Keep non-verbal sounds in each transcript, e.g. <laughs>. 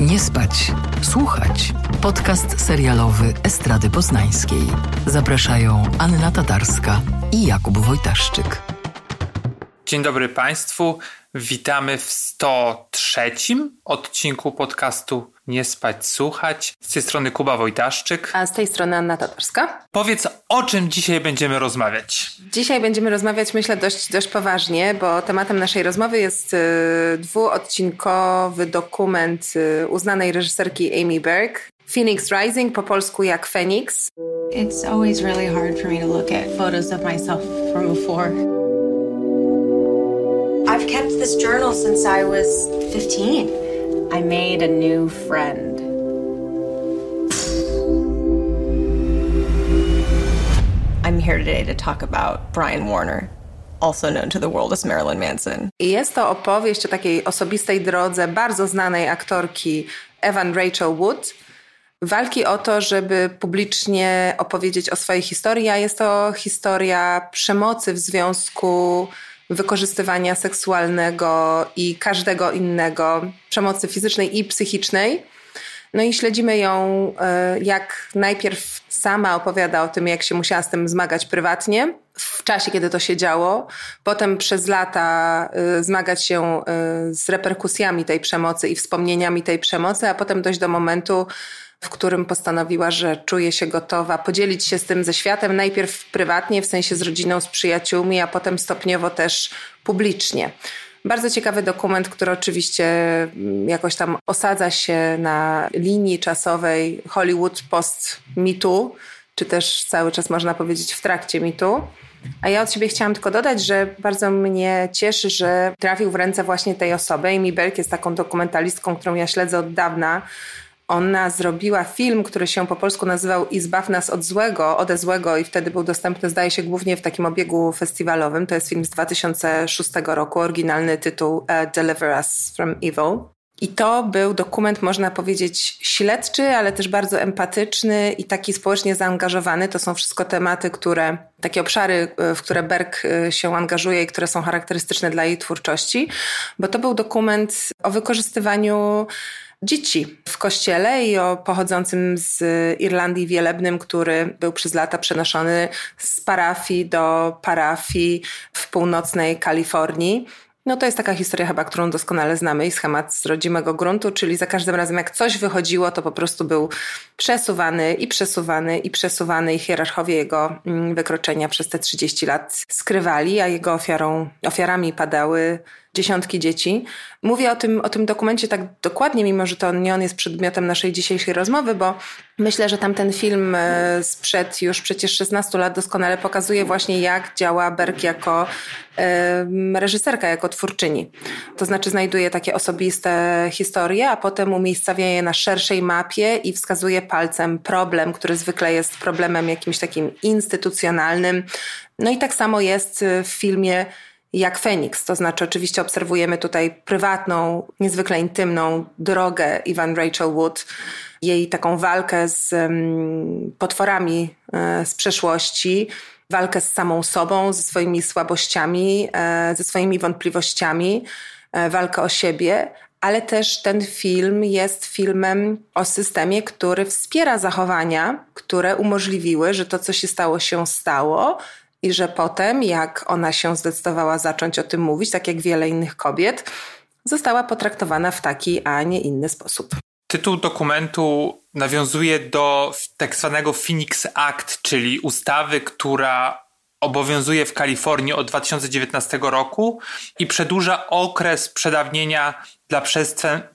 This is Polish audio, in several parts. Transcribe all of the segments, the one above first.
Nie spać, słuchać. Podcast serialowy Estrady Poznańskiej. Zapraszają Anna Tatarska i Jakub Wojtaszczyk. Dzień dobry Państwu. Witamy w 103 odcinku podcastu Nie spać, słuchać. Z tej strony Kuba Wojtaszczyk. A z tej strony Anna Tatarska. Powiedz, o czym dzisiaj będziemy rozmawiać? Dzisiaj będziemy rozmawiać, myślę, dość, dość poważnie, bo tematem naszej rozmowy jest y, dwuodcinkowy dokument y, uznanej reżyserki Amy Berg. Phoenix Rising, po polsku jak Phoenix. It's always really hard for me to look at photos of myself from before. This journal since I was 15. I made a new friend. I'm here today to talk about Brian Warner, also known to the world as Marilyn Manson. Jest to opowieść o takiej osobistej drodze bardzo znanej aktorki Evan Rachel Wood. Walki o to, żeby publicznie opowiedzieć o swojej historii, a jest to historia przemocy w związku wykorzystywania seksualnego i każdego innego, przemocy fizycznej i psychicznej. No i śledzimy ją, e, jak najpierw sama opowiada o tym, jak się musiała z tym zmagać prywatnie, w czasie, kiedy to się działo. Potem przez lata e, zmagać się e, z reperkusjami tej przemocy i wspomnieniami tej przemocy, a potem dojść do momentu, w którym postanowiła, że czuje się gotowa podzielić się z tym ze światem, najpierw prywatnie, w sensie z rodziną, z przyjaciółmi, a potem stopniowo też publicznie. Bardzo ciekawy dokument, który oczywiście mm, jakoś tam osadza się na linii czasowej Hollywood post mitu, czy też cały czas można powiedzieć w trakcie mitu. A ja od siebie chciałam tylko dodać, że bardzo mnie cieszy, że trafił w ręce właśnie tej osoby. Amy Berg jest taką dokumentalistką, którą ja śledzę od dawna ona zrobiła film, który się po polsku nazywał I zbaw nas od złego, ode złego i wtedy był dostępny, zdaje się, głównie w takim obiegu festiwalowym. To jest film z 2006 roku, oryginalny tytuł uh, Deliver Us from Evil. I to był dokument, można powiedzieć, śledczy, ale też bardzo empatyczny i taki społecznie zaangażowany. To są wszystko tematy, które, takie obszary, e, w które Berg e, się angażuje i które są charakterystyczne dla jej twórczości, bo to był dokument o wykorzystywaniu dzieci w kościele i o pochodzącym z Irlandii wielebnym, który był przez lata przenoszony z parafii do parafii w północnej Kalifornii. No to jest taka historia chyba, którą doskonale znamy i schemat z rodzimego gruntu, czyli za każdym razem jak coś wychodziło, to po prostu był przesuwany i przesuwany i przesuwany i hierarchowie jego mm, wykroczenia przez te 30 lat skrywali, a jego ofiarą, ofiarami padały dziesiątki dzieci. Mówię o tym, o tym dokumencie tak dokładnie, mimo że to nie on jest przedmiotem naszej dzisiejszej rozmowy, bo myślę, że tamten film e, sprzed już przecież 16 lat doskonale pokazuje właśnie, jak działa Berg jako reżyserka, jako twórczyni. To znaczy znajduje takie osobiste historie, a potem umiejscawia je na szerszej mapie i wskazuje palcem problem, który zwykle jest problemem jakimś takim instytucjonalnym. No i tak samo jest w filmie jak Feniks. To znaczy, oczywiście obserwujemy tutaj prywatną, niezwykle intymną drogę Ivan Rachel Wood, jej taką walkę z potworami e, z przeszłości, walkę z samą sobą, ze swoimi słabościami, e, ze swoimi wątpliwościami, e, walkę o siebie, ale też ten film jest filmem o systemie, który wspiera zachowania, które umożliwiły, że to, co się stało, się stało, i że potem, jak ona się zdecydowała zacząć o tym mówić, tak jak wiele innych kobiet, została potraktowana w taki, a nie inny sposób. Tytuł dokumentu nawiązuje do tak zwanego Phoenix Act, czyli ustawy, która obowiązuje w Kalifornii od 2019 roku i przedłuża okres przedawnienia dla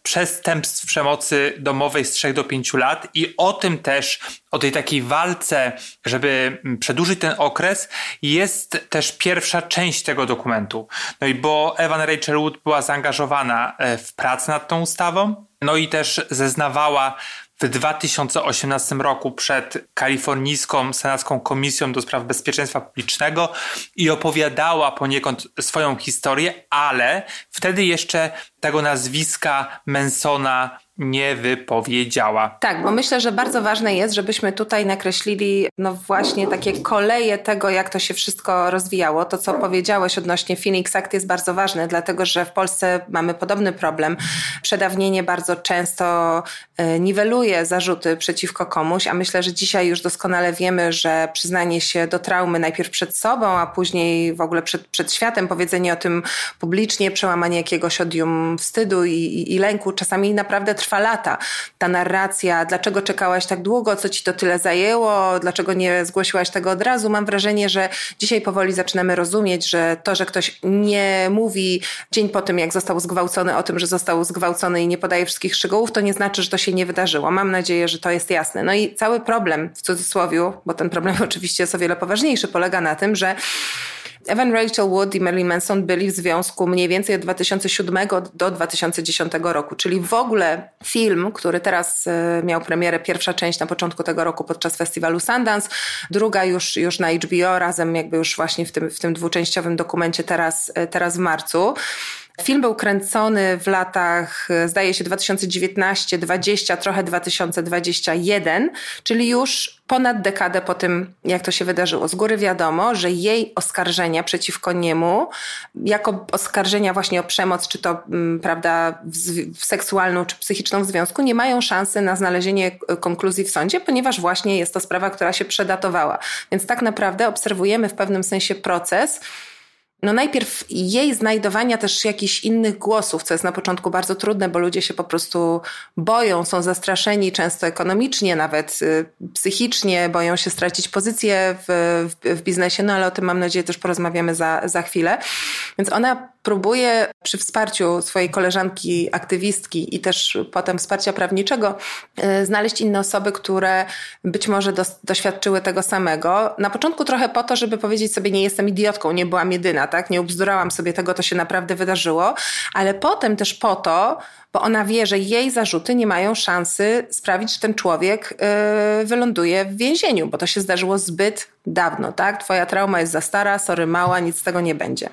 przestępstw przemocy domowej z 3 do 5 lat i o tym też, o tej takiej walce, żeby przedłużyć ten okres, jest też pierwsza część tego dokumentu. No i bo Evan Rachel Wood była zaangażowana e, w pracę nad tą ustawą, no i też zeznawała w 2018 roku przed kalifornijską senacką komisją do spraw bezpieczeństwa publicznego i opowiadała poniekąd swoją historię, ale wtedy jeszcze tego nazwiska Mansona nie wypowiedziała. Tak, bo myślę, że bardzo ważne jest, żebyśmy tutaj nakreślili no właśnie takie koleje tego, jak to się wszystko rozwijało. To, co powiedziałeś odnośnie Phoenix Act jest bardzo ważne, dlatego że w Polsce mamy podobny problem. Przedawnienie bardzo często e, niweluje zarzuty przeciwko komuś, a myślę, że dzisiaj już doskonale wiemy, że przyznanie się do traumy najpierw przed sobą, a później w ogóle przed, przed światem, powiedzenie o tym publicznie, przełamanie jakiegoś odium wstydu i, i, i lęku czasami naprawdę trwa lata. Ta narracja, dlaczego czekałaś tak długo, co ci to tyle zajęło, dlaczego nie zgłosiłaś tego od razu, mam wrażenie, że dzisiaj powoli zaczynamy rozumieć, że to, że ktoś nie mówi dzień po tym, jak został zgwałcony o tym, że został zgwałcony i nie podaje wszystkich szczegółów, to nie znaczy, że to się nie wydarzyło. Mam nadzieję, że to jest jasne. No i cały problem, w cudzysłowie, bo ten problem <laughs> oczywiście jest o wiele poważniejszy, polega na tym, że Evan Rachel Wood i Marilyn Manson byli w związku mniej więcej od 2007 do 2010 roku, czyli w ogóle film, który teraz e, miał premierę, pierwsza część na początku tego roku podczas festiwalu Sundance, druga już, już na HBO, razem jakby już właśnie w tym, w tym dwuczęściowym dokumencie teraz, e, teraz w marcu. Film był kręcony w latach, zdaje się, 2019-20, trochę 2021, czyli już ponad dekadę po tym, jak to się wydarzyło. Z góry wiadomo, że jej oskarżenia przeciwko niemu, jako oskarżenia właśnie o przemoc, czy to mm, prawda, w, seksualną, czy psychiczną w związku, nie mają szansy na znalezienie konkluzji w sądzie, ponieważ właśnie jest to sprawa, która się przedatowała. Więc tak naprawdę obserwujemy w pewnym sensie proces, no najpierw jej znajdowania też jakichś innych głosów, co jest na początku bardzo trudne, bo ludzie się po prostu boją, są zastraszeni często ekonomicznie, nawet y, psychicznie, boją się stracić pozycję w, w, w biznesie, no ale o tym mam nadzieję też porozmawiamy za, za chwilę. Więc ona próbuje przy wsparciu swojej koleżanki, aktywistki i też potem wsparcia prawniczego y, znaleźć inne osoby, które być może doświadczyły tego samego. Na początku trochę po to, żeby powiedzieć sobie, nie jestem idiotką, nie byłam jedyna, tak? Nie ubzdurałam sobie tego, to się naprawdę wydarzyło, ale potem też po to, bo ona wie, że jej zarzuty nie mają szansy sprawić, że ten człowiek yy, wyląduje w więzieniu, bo to się zdarzyło zbyt dawno, tak? Twoja trauma jest za stara, sorry mała, nic z tego nie będzie.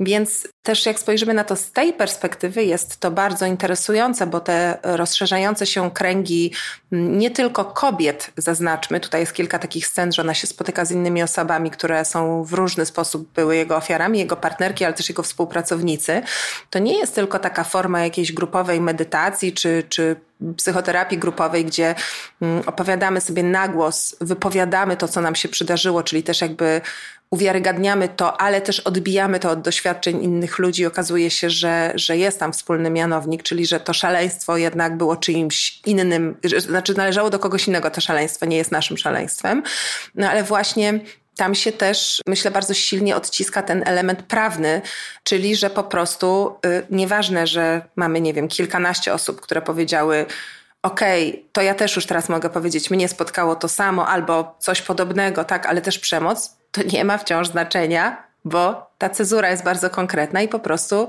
Więc też jak spojrzymy na to z tej perspektywy, jest to bardzo interesujące, bo te rozszerzające się kręgi nie tylko kobiet, zaznaczmy, tutaj jest kilka takich scen, że ona się spotyka z innymi osobami, które są w różny sposób były jego ofiarami, jego partnerki, ale też jego współpracownicy. To nie jest tylko taka forma jakiejś grupowej medytacji czy, czy psychoterapii grupowej, gdzie opowiadamy sobie na głos, wypowiadamy to, co nam się przydarzyło, czyli też jakby uwiarygadniamy to, ale też odbijamy to od doświadczeń innych ludzi. Okazuje się, że, że jest tam wspólny mianownik, czyli że to szaleństwo jednak było czyimś innym, znaczy należało do kogoś innego to szaleństwo, nie jest naszym szaleństwem. No ale właśnie tam się też, myślę, bardzo silnie odciska ten element prawny, czyli że po prostu y, nieważne, że mamy, nie wiem, kilkanaście osób, które powiedziały, okej, okay, to ja też już teraz mogę powiedzieć, mnie spotkało to samo albo coś podobnego, tak, ale też przemoc, to nie ma wciąż znaczenia, bo ta cezura jest bardzo konkretna i po prostu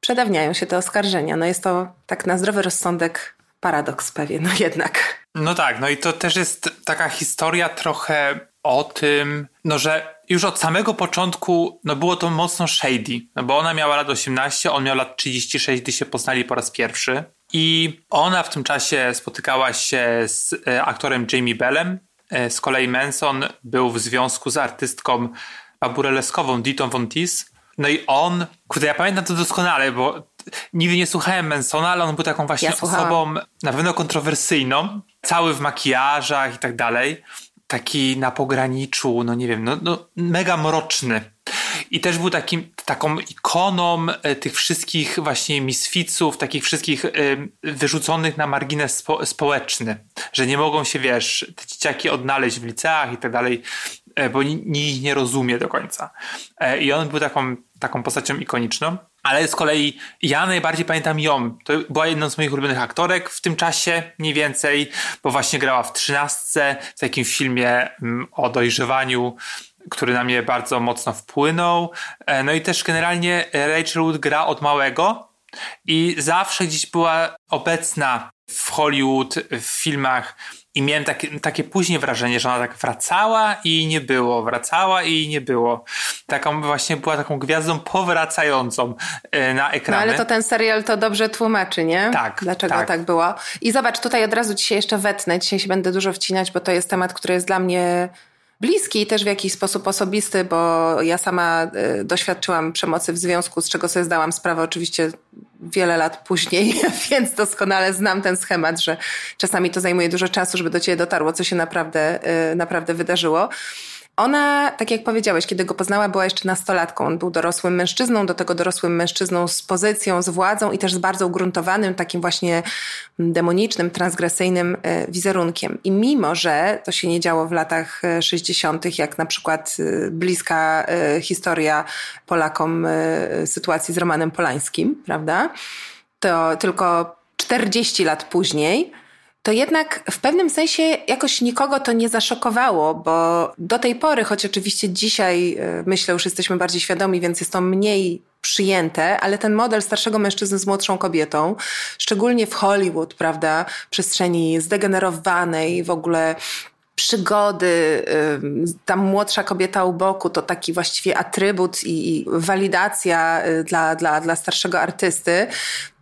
przedawniają się te oskarżenia. No jest to tak na zdrowy rozsądek paradoks pewien, no jednak. No tak, no i to też jest taka historia trochę o tym, no że już od samego początku no było to mocno shady, no bo ona miała lat 18, on miał lat 36, gdy się poznali po raz pierwszy. I ona w tym czasie spotykała się z e, aktorem Jamie Bellem. E, z kolei Manson był w związku z artystką burleskową Ditą Von Teese. No i on, kurde, ja pamiętam to doskonale, bo nigdy nie słuchałem Mansona, ale on był taką właśnie ja osobą na pewno kontrowersyjną, cały w makijażach i tak dalej taki na pograniczu, no nie wiem, no, no mega mroczny. I też był takim, taką ikoną e, tych wszystkich właśnie misficów, takich wszystkich y, wyrzuconych na margines spo, społeczny, że nie mogą się, wiesz, te dzieciaki odnaleźć w liceach i tak dalej, bo nikt nie rozumie do końca. Y, I on był taką, taką postacią ikoniczną. Ale z kolei ja najbardziej pamiętam ją. To była jedną z moich ulubionych aktorek w tym czasie, mniej więcej, bo właśnie grała w trzynastce, w takim filmie mm, o dojrzewaniu, który na mnie bardzo mocno wpłynął. E, no i też generalnie Rachel Wood gra od małego i zawsze gdzieś była obecna w Hollywood, w filmach i miałem takie, takie później wrażenie, że ona tak wracała i nie było, wracała i nie było. Taką właśnie była taką gwiazdą powracającą e, na ekranie. No ale to ten serial to dobrze tłumaczy, nie? Tak. Dlaczego tak. tak było. I zobacz, tutaj od razu dzisiaj jeszcze wetnę, dzisiaj się będę dużo wcinać, bo to jest temat, który jest dla mnie bliski i też w jakiś sposób osobisty, bo ja sama y, doświadczyłam przemocy w związku, z czego sobie zdałam sprawę oczywiście wiele lat później, <laughs> więc doskonale znam ten schemat, że czasami to zajmuje dużo czasu, żeby do ciebie dotarło, co się naprawdę, y, naprawdę wydarzyło. Ona, tak jak powiedziałeś, kiedy go poznała, była jeszcze nastolatką. On był dorosłym mężczyzną, do tego dorosłym mężczyzną z pozycją, z władzą i też z bardzo ugruntowanym, takim właśnie demonicznym, transgresyjnym e, wizerunkiem. I mimo, że to się nie działo w latach 60., e, jak na przykład e, bliska historia Polakom sytuacji z Romanem Polańskim, prawda? To tylko 40 lat później to jednak w pewnym sensie jakoś nikogo to nie zaszokowało, bo do tej pory, choć oczywiście dzisiaj e, myślę, już jesteśmy bardziej świadomi, więc jest to mniej przyjęte, ale ten model starszego mężczyzny z młodszą kobietą, szczególnie w Hollywood, prawda, przestrzeni zdegenerowanej, w ogóle przygody, ta młodsza kobieta u boku to taki właściwie atrybut i walidacja y, dla, dla, dla starszego artysty.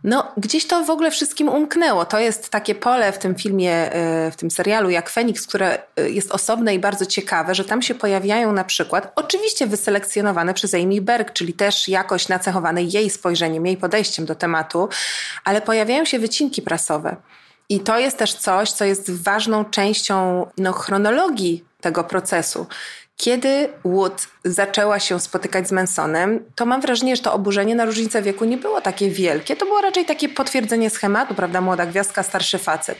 No, gdzieś to w ogóle wszystkim umknęło. To jest takie pole w tym filmie, y, w tym serialu jak Feniks, które y, jest osobne i bardzo ciekawe, że tam się pojawiają na przykład, oczywiście wyselekcjonowane przez Amy Berg, czyli też jakoś nacechowane jej spojrzeniem, jej podejściem do tematu, ale pojawiają się wycinki prasowe. I to jest też coś, co jest ważną częścią no, chronologii tego procesu. Kiedy Wood zaczęła się spotykać z Mansonem, to mam wrażenie, że to oburzenie na różnicę wieku nie było takie wielkie. To było raczej takie potwierdzenie schematu, prawda? Młoda gwiazdka, starszy facet.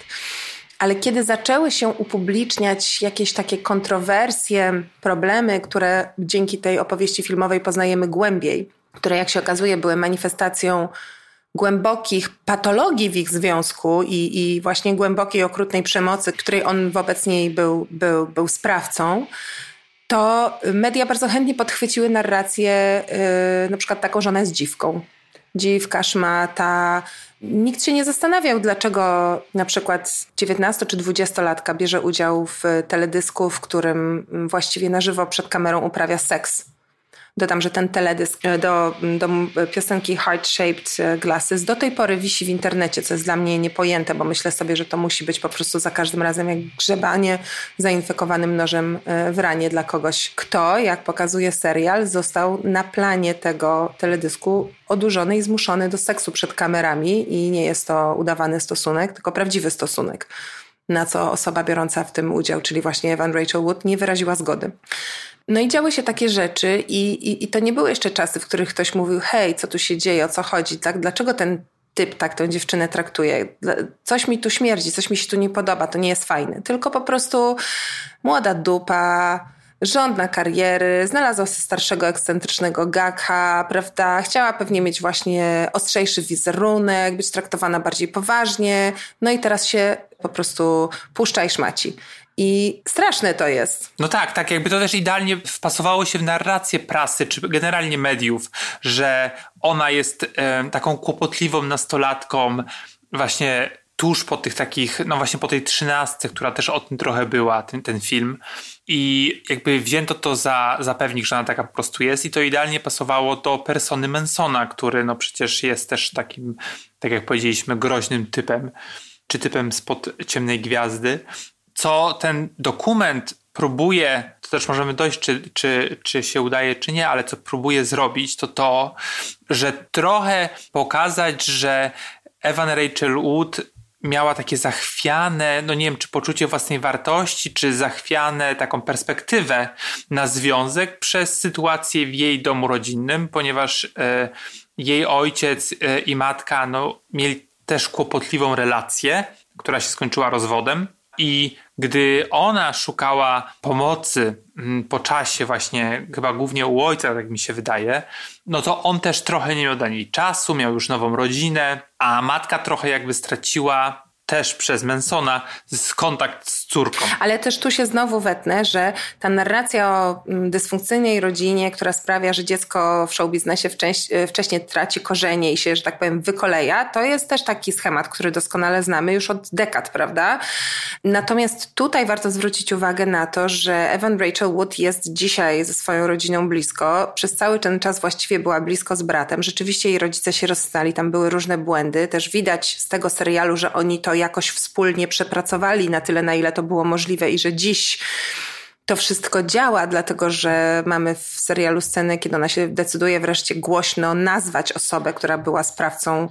Ale kiedy zaczęły się upubliczniać jakieś takie kontrowersje, problemy, które dzięki tej opowieści filmowej poznajemy głębiej, które jak się okazuje były manifestacją głębokich patologii w ich związku i, i właśnie głębokiej, okrutnej przemocy, której on wobec niej był, był, był sprawcą, to media bardzo chętnie podchwyciły narrację, yy, na przykład taką, że ona jest dziwką. Dziwka, szmata. Nikt się nie zastanawiał, dlaczego na przykład 19 czy 20-latka bierze udział w teledysku, w którym właściwie na żywo przed kamerą uprawia seks Dodam, że ten teledysk e, do, do piosenki Heart Shaped e, Glasses do tej pory wisi w internecie, co jest dla mnie niepojęte, bo myślę sobie, że to musi być po prostu za każdym razem jak grzebanie zainfekowanym nożem e, w ranie dla kogoś, kto, jak pokazuje serial, został na planie tego teledysku odurzony i zmuszony do seksu przed kamerami i nie jest to udawany stosunek, tylko prawdziwy stosunek na co osoba biorąca w tym udział, czyli właśnie Evan Rachel Wood, nie wyraziła zgody. No i działy się takie rzeczy i, i, i to nie były jeszcze czasy, w których ktoś mówił, hej, co tu się dzieje, o co chodzi, tak? Dlaczego ten typ tak tę dziewczynę traktuje? Coś mi tu śmierdzi, coś mi się tu nie podoba, to nie jest fajne. Tylko po prostu młoda dupa, żądna kariery, znalazła sobie starszego, ekscentrycznego gaka, prawda? Chciała pewnie mieć właśnie ostrzejszy wizerunek, być traktowana bardziej poważnie, no i teraz się po prostu puszcza i szmaci. I straszne to jest. No tak, tak, jakby to też idealnie wpasowało się w narrację prasy, czy generalnie mediów, że ona jest taką kłopotliwą nastolatką, właśnie tuż po tych takich, no właśnie po tej trzynastce, która też o tym trochę była, ten, ten film. I jakby wzięto to za, za pewnik, że ona taka po prostu jest i to idealnie pasowało do persony Mansona, który no przecież jest też takim, tak jak powiedzieliśmy, groźnym typem, czy typem spod ciemnej gwiazdy co ten dokument próbuje, to też możemy dojść, czy, czy, czy się udaje, czy nie, ale co próbuje zrobić, to to, że trochę pokazać, że Evan Rachel Wood miała takie zachwiane, no nie wiem, czy poczucie własnej wartości, czy zachwiane taką perspektywę na związek przez sytuację w jej domu rodzinnym, ponieważ e, jej ojciec e, i matka no, mieli też kłopotliwą relację, która się skończyła rozwodem. I gdy ona szukała pomocy mm, po czasie, właśnie chyba głównie u ojca, tak mi się wydaje, no to on też trochę nie miał dla niej czasu, miał już nową rodzinę, a matka trochę jakby straciła też przez Mansona kontakt córką. Ale też tu się znowu wetnę, że ta narracja o mm, dysfunkcyjnej rodzinie, która sprawia, że dziecko w showbiznesie e, wcześniej traci korzenie i się, że tak powiem, wykoleja, to jest też taki schemat, który doskonale znamy już od dekad, prawda? Natomiast tutaj warto zwrócić uwagę na to, że Evan Rachel Wood jest dzisiaj ze swoją rodziną blisko. Przez cały ten czas właściwie była blisko z bratem. Rzeczywiście jej rodzice się rozstali, tam były różne błędy. Też widać z tego serialu, że oni to jakoś wspólnie przepracowali na tyle, na ile to było możliwe i że dziś to wszystko działa, dlatego że mamy w serialu scenę, kiedy ona się decyduje wreszcie głośno nazwać osobę, która była sprawcą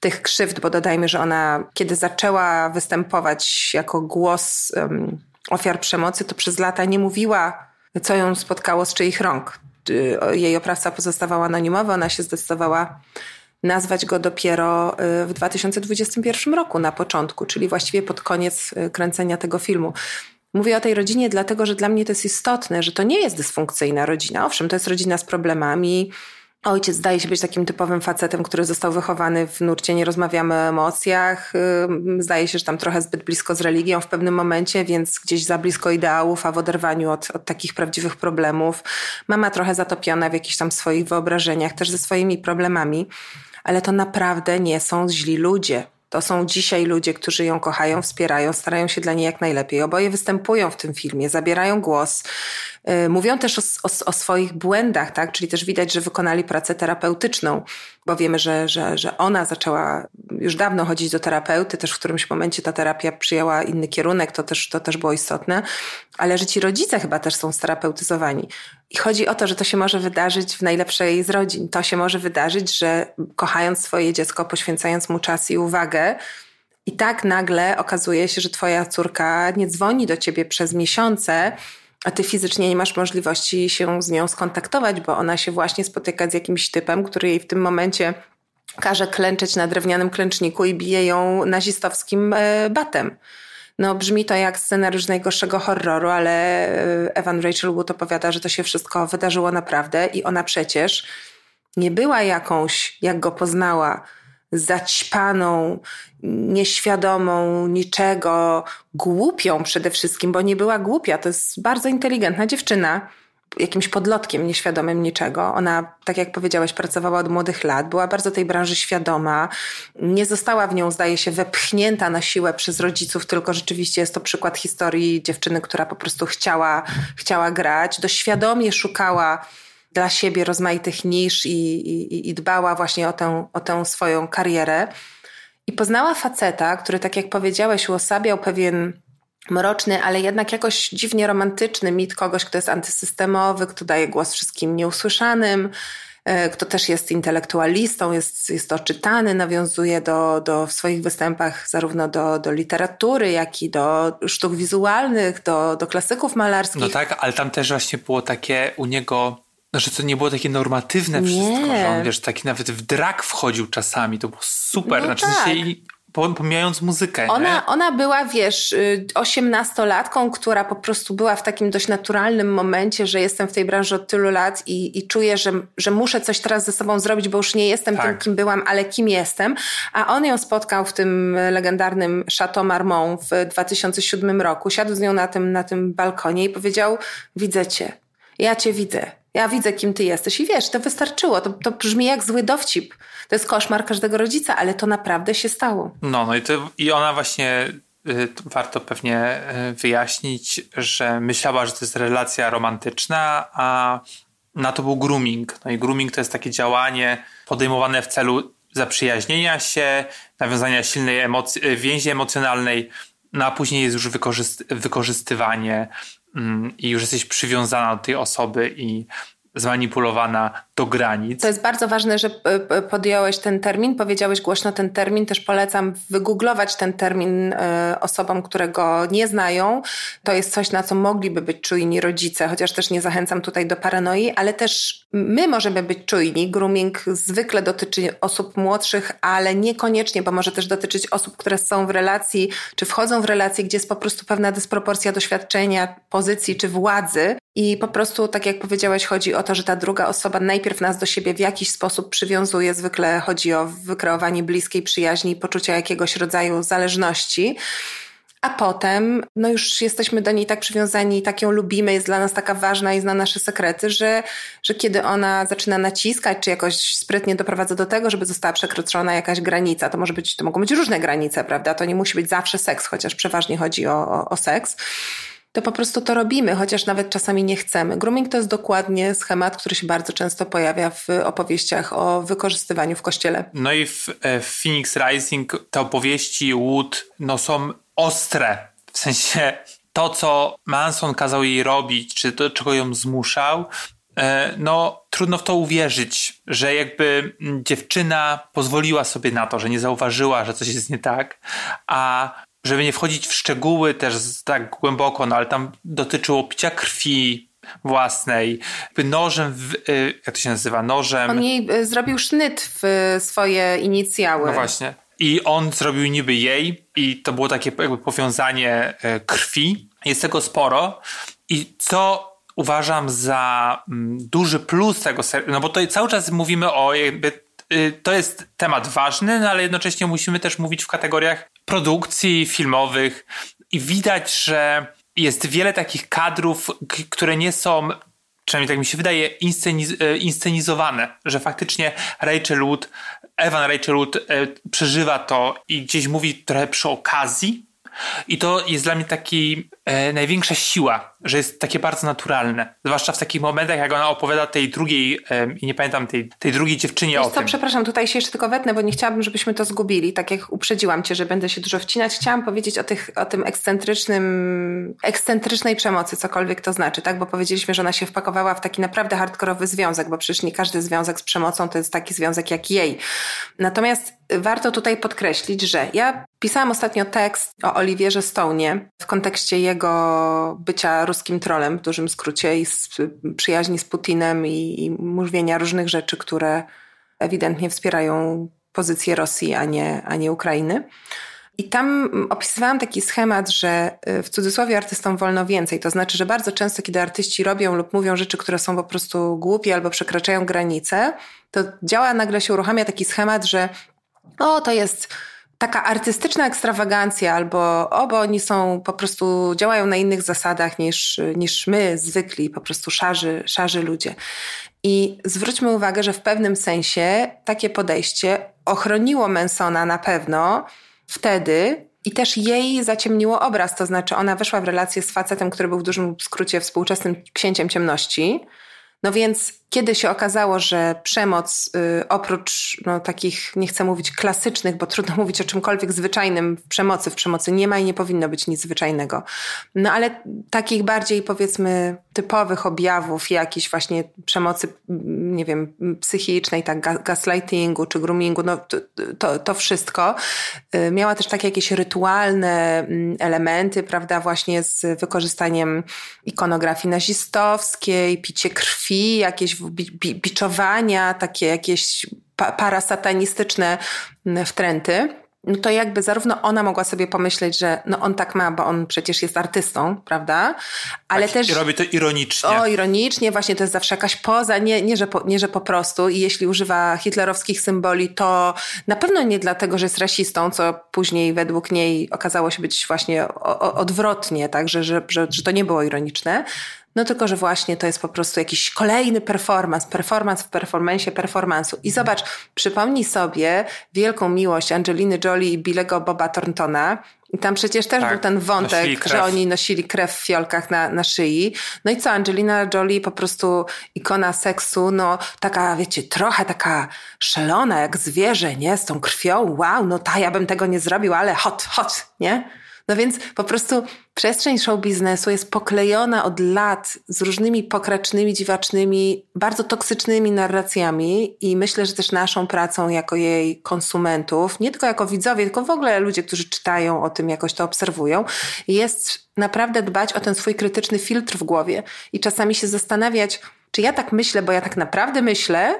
tych krzywd, bo dodajmy, że ona, kiedy zaczęła występować jako głos um, ofiar przemocy, to przez lata nie mówiła, co ją spotkało z czyich rąk. Y, jej oprawca pozostawał anonimowy, ona się zdecydowała nazwać go dopiero y, w 2021 roku na początku, czyli właściwie pod koniec y, kręcenia tego filmu. Mówię o tej rodzinie dlatego, że dla mnie to jest istotne, że to nie jest dysfunkcyjna rodzina. Owszem, to jest rodzina z problemami, Ojciec zdaje się być takim typowym facetem, który został wychowany w nurcie Nie rozmawiamy o emocjach. Zdaje się, że tam trochę zbyt blisko z religią w pewnym momencie, więc gdzieś za blisko ideałów, a w oderwaniu od, od takich prawdziwych problemów. Mama trochę zatopiona w jakichś tam swoich wyobrażeniach, też ze swoimi problemami. Ale to naprawdę nie są źli ludzie. To są dzisiaj ludzie, którzy ją kochają, wspierają, starają się dla niej jak najlepiej. Oboje występują w tym filmie, zabierają głos. Yy, mówią też o, o, o, swoich błędach, tak? Czyli też widać, że wykonali pracę terapeutyczną, bo wiemy, że, że, że ona zaczęła już dawno chodzić do terapeuty, też w którymś momencie ta terapia przyjęła inny kierunek, to też, to też było istotne, ale że ci rodzice chyba też są sterapeutyzowani. I chodzi o to, że to się może wydarzyć w najlepszej z rodzin. To się może wydarzyć, że kochając swoje dziecko, poświęcając mu czas i uwagę, i tak nagle okazuje się, że twoja córka nie dzwoni do ciebie przez miesiące, a ty fizycznie nie masz możliwości się z nią skontaktować, bo ona się właśnie spotyka z jakimś typem, który jej w tym momencie każe klęczeć na drewnianym klęczniku i bije ją nazistowskim e, batem. No, brzmi to jak scenariusz najgorszego horroru, ale e, Evan Rachel Wood opowiada, że to się wszystko wydarzyło naprawdę i ona przecież nie była jakąś, jak go poznała, zaćpaną, nieświadomą niczego, głupią przede wszystkim, bo nie była głupia. To jest bardzo inteligentna dziewczyna jakimś podlotkiem nieświadomym niczego. Ona, tak jak powiedziałeś, pracowała od młodych lat, była bardzo tej branży świadoma. Nie została w nią, zdaje się, wepchnięta na siłę przez rodziców, tylko rzeczywiście jest to przykład historii dziewczyny, która po prostu chciała, chciała grać. Doświadomie szukała dla siebie rozmaitych nisz i, i, i dbała właśnie o tę, o tę swoją karierę. I poznała faceta, który, tak jak powiedziałeś, uosabiał pewien mroczny, ale jednak jakoś dziwnie romantyczny mit kogoś, kto jest antysystemowy, kto daje głos wszystkim nieusłyszanym, e, kto też jest intelektualistą, jest, jest oczytany, nawiązuje do, do w swoich występach zarówno do, do literatury, jak i do sztuk wizualnych, do, do klasyków malarskich. No tak, ale tam też właśnie było takie u niego że to nie było takie normatywne wszystko, nie. że on wiesz, taki nawet w drag wchodził czasami, to było super. No znaczy, tak. pomijając muzykę. Ona, ona była, wiesz, y, osiemnastolatką, która po prostu była w takim dość naturalnym momencie, że jestem w tej branży od tylu lat i, i czuję, że, że muszę coś teraz ze sobą zrobić, bo już nie jestem tak. tym, kim byłam, ale kim jestem. A on ją spotkał w tym legendarnym Chateau Marmont w 2007 roku. Siadł z nią na tym, na tym balkonie i powiedział, widzę cię. Ja cię widzę. Ja widzę, kim ty jesteś. I wiesz, to wystarczyło. To, to brzmi jak zły dowcip. To jest koszmar każdego rodzica, ale to naprawdę się stało. No, no i, to, i ona właśnie y, warto pewnie y, wyjaśnić, że myślała, że to jest relacja romantyczna, a na to był grooming. No i grooming to jest takie działanie podejmowane w celu zaprzyjaźnienia się, nawiązania silnej emocji, y, więzi emocjonalnej, no a później jest już wykorzystywanie i już jesteś przywiązana do tej osoby i zmanipulowana do granic. To jest bardzo ważne, że podjąłeś ten termin, powiedziałeś głośno ten termin. Też polecam wygooglować ten termin e, osobom, które go nie znają. To jest coś, na co mogliby być czujni rodzice, chociaż też nie zachęcam tutaj do paranoi, ale też my możemy być czujni. Grooming zwykle dotyczy osób młodszych, ale niekoniecznie, bo może też dotyczyć osób, które są w relacji, czy wchodzą w relacje, gdzie jest po prostu pewna dysproporcja doświadczenia, pozycji czy władzy I po prostu, tak jak powiedziałaś, chodzi o to, że ta druga osoba najpierw nas do siebie w jakiś sposób przywiązuje. Zwykle chodzi o wykreowanie bliskiej przyjaźni poczucia jakiegoś rodzaju zależności. A potem, no już jesteśmy do niej tak przywiązani, tak ją lubimy, jest dla nas taka ważna i zna nasze sekrety, że, że kiedy ona zaczyna naciskać, czy jakoś sprytnie doprowadza do tego, żeby została przekroczona jakaś granica, to może być, to mogą być różne granice, prawda? To nie musi być zawsze seks, chociaż przeważnie chodzi o, o, o seks to po prostu to robimy, chociaż nawet czasami nie chcemy. Grooming to jest dokładnie schemat, który się bardzo często pojawia w opowieściach o wykorzystywaniu w kościele. No i w, e, w Phoenix Rising te opowieści Wood no, są ostre. W sensie to, co Manson kazał jej robić, czy to, czego ją zmuszał, e, no trudno w to uwierzyć, że jakby dziewczyna pozwoliła sobie na to, że nie zauważyła, że coś jest nie tak, a żeby nie wchodzić w szczegóły też tak głęboko, no ale tam dotyczyło picia krwi własnej, nożem, w, y, jak to się nazywa, nożem. On jej y, zrobił sznyt w swoje inicjały. No właśnie. I on zrobił niby jej i to było takie jakby powiązanie y, krwi. Jest tego sporo. I co uważam za mm, duży plus tego serialu, no bo to cały czas mówimy o jakby to jest temat ważny, no ale jednocześnie musimy też mówić w kategoriach produkcji filmowych i widać, że jest wiele takich kadrów, które nie są przynajmniej tak mi się wydaje, insceniz e, inscenizowane, że faktycznie Rachel Wood, Evan Rachel Wood e, przeżywa to i gdzieś mówi trochę przy okazji, i to jest dla mnie taki e, największa siła, że jest takie bardzo naturalne. Zwłaszcza w takich momentach, jak ona opowiada tej drugiej, i nie pamiętam, tej, tej drugiej dziewczynie Wiesz o co, tym. przepraszam, tutaj się jeszcze tylko wetnę, bo nie chciałabym, żebyśmy to zgubili. Tak jak uprzedziłam cię, że będę się dużo wcinać, chciałam powiedzieć o, tych, o tym ekscentrycznym, ekscentrycznej przemocy, cokolwiek to znaczy, tak? Bo powiedzieliśmy, że ona się wpakowała w taki naprawdę hardkorowy związek, bo przecież nie każdy związek z przemocą to jest taki związek jak jej. Natomiast warto tutaj podkreślić, że ja pisałam ostatnio tekst o Oliwierze Stone'ie w kontekście jego bycia ruskim trolem w dużym skrócie i przyjaźni z Putinem i, i mówienia różnych rzeczy, które ewidentnie wspierają pozycję Rosji, a nie, a nie Ukrainy. I tam opisywałam taki schemat, że y, w cudzysłowie artystom wolno więcej. To znaczy, że bardzo często, kiedy artyści robią lub mówią rzeczy, które są po prostu głupie albo przekraczają granice, to działa, nagle się uruchamia taki schemat, że o, to jest taka artystyczna ekstrawagancja, albo o, bo oni są po prostu, działają na innych zasadach niż, niż my, zwykli, po prostu szarzy, szarzy ludzie. I zwróćmy uwagę, że w pewnym sensie takie podejście ochroniło Mansona na pewno wtedy, i też jej zaciemniło obraz, to znaczy ona weszła w relację z facetem, który był w dużym skrócie współczesnym księciem ciemności. No więc kiedy się okazało, że przemoc y, oprócz no, takich, nie chcę mówić klasycznych, bo trudno <laughs> mówić o czymkolwiek zwyczajnym w przemocy, w przemocy nie ma i nie powinno być nic zwyczajnego. No ale takich bardziej powiedzmy typowych objawów jakiejś właśnie przemocy, nie wiem, psychicznej, tak gaslightingu czy groomingu, no to, to, to wszystko. Y, miała też takie jakieś rytualne mm, elementy, prawda, właśnie z wykorzystaniem ikonografii nazistowskiej, picie krwi, jakieś biczowania, takie jakieś parasatanistyczne wtręty no to jakby zarówno ona mogła sobie pomyśleć, że no on tak ma, bo on przecież jest artystą, prawda? Ale tak, też... I robi to ironicznie. O, ironicznie, właśnie to jest zawsze jakaś poza, nie, nie, że po, nie, że po prostu. I jeśli używa hitlerowskich symboli, to na pewno nie dlatego, że jest rasistą, co później według niej okazało się być właśnie odwrotnie, tak, że, że, że, że to nie było ironiczne, no tylko, że właśnie to jest po prostu jakiś kolejny performance, performance w performanceie performance'u. I zobacz, przypomnij sobie wielką miłość Angeliny Jolie i Billego Boba Thorntona. I tam przecież też tak, był ten wątek, że oni nosili krew w fiolkach na, na szyi. No i co, Angelina Jolie po prostu ikona seksu, no taka, wiecie, trochę taka szalona, jak zwierzę, nie? Z tą krwią, wow, no ta, ja bym tego nie zrobił, ale hot, hot, nie? No więc po prostu przestrzeń show biznesu jest poklejona od lat z różnymi pokracznymi, dziwacznymi, bardzo toksycznymi narracjami i myślę, że też naszą pracą jako jej konsumentów, nie tylko jako widzowie, tylko w ogóle ludzie, którzy czytają o tym, jakoś to obserwują, jest naprawdę dbać o ten swój krytyczny filtr w głowie i czasami się zastanawiać, czy ja tak myślę, bo ja tak naprawdę myślę,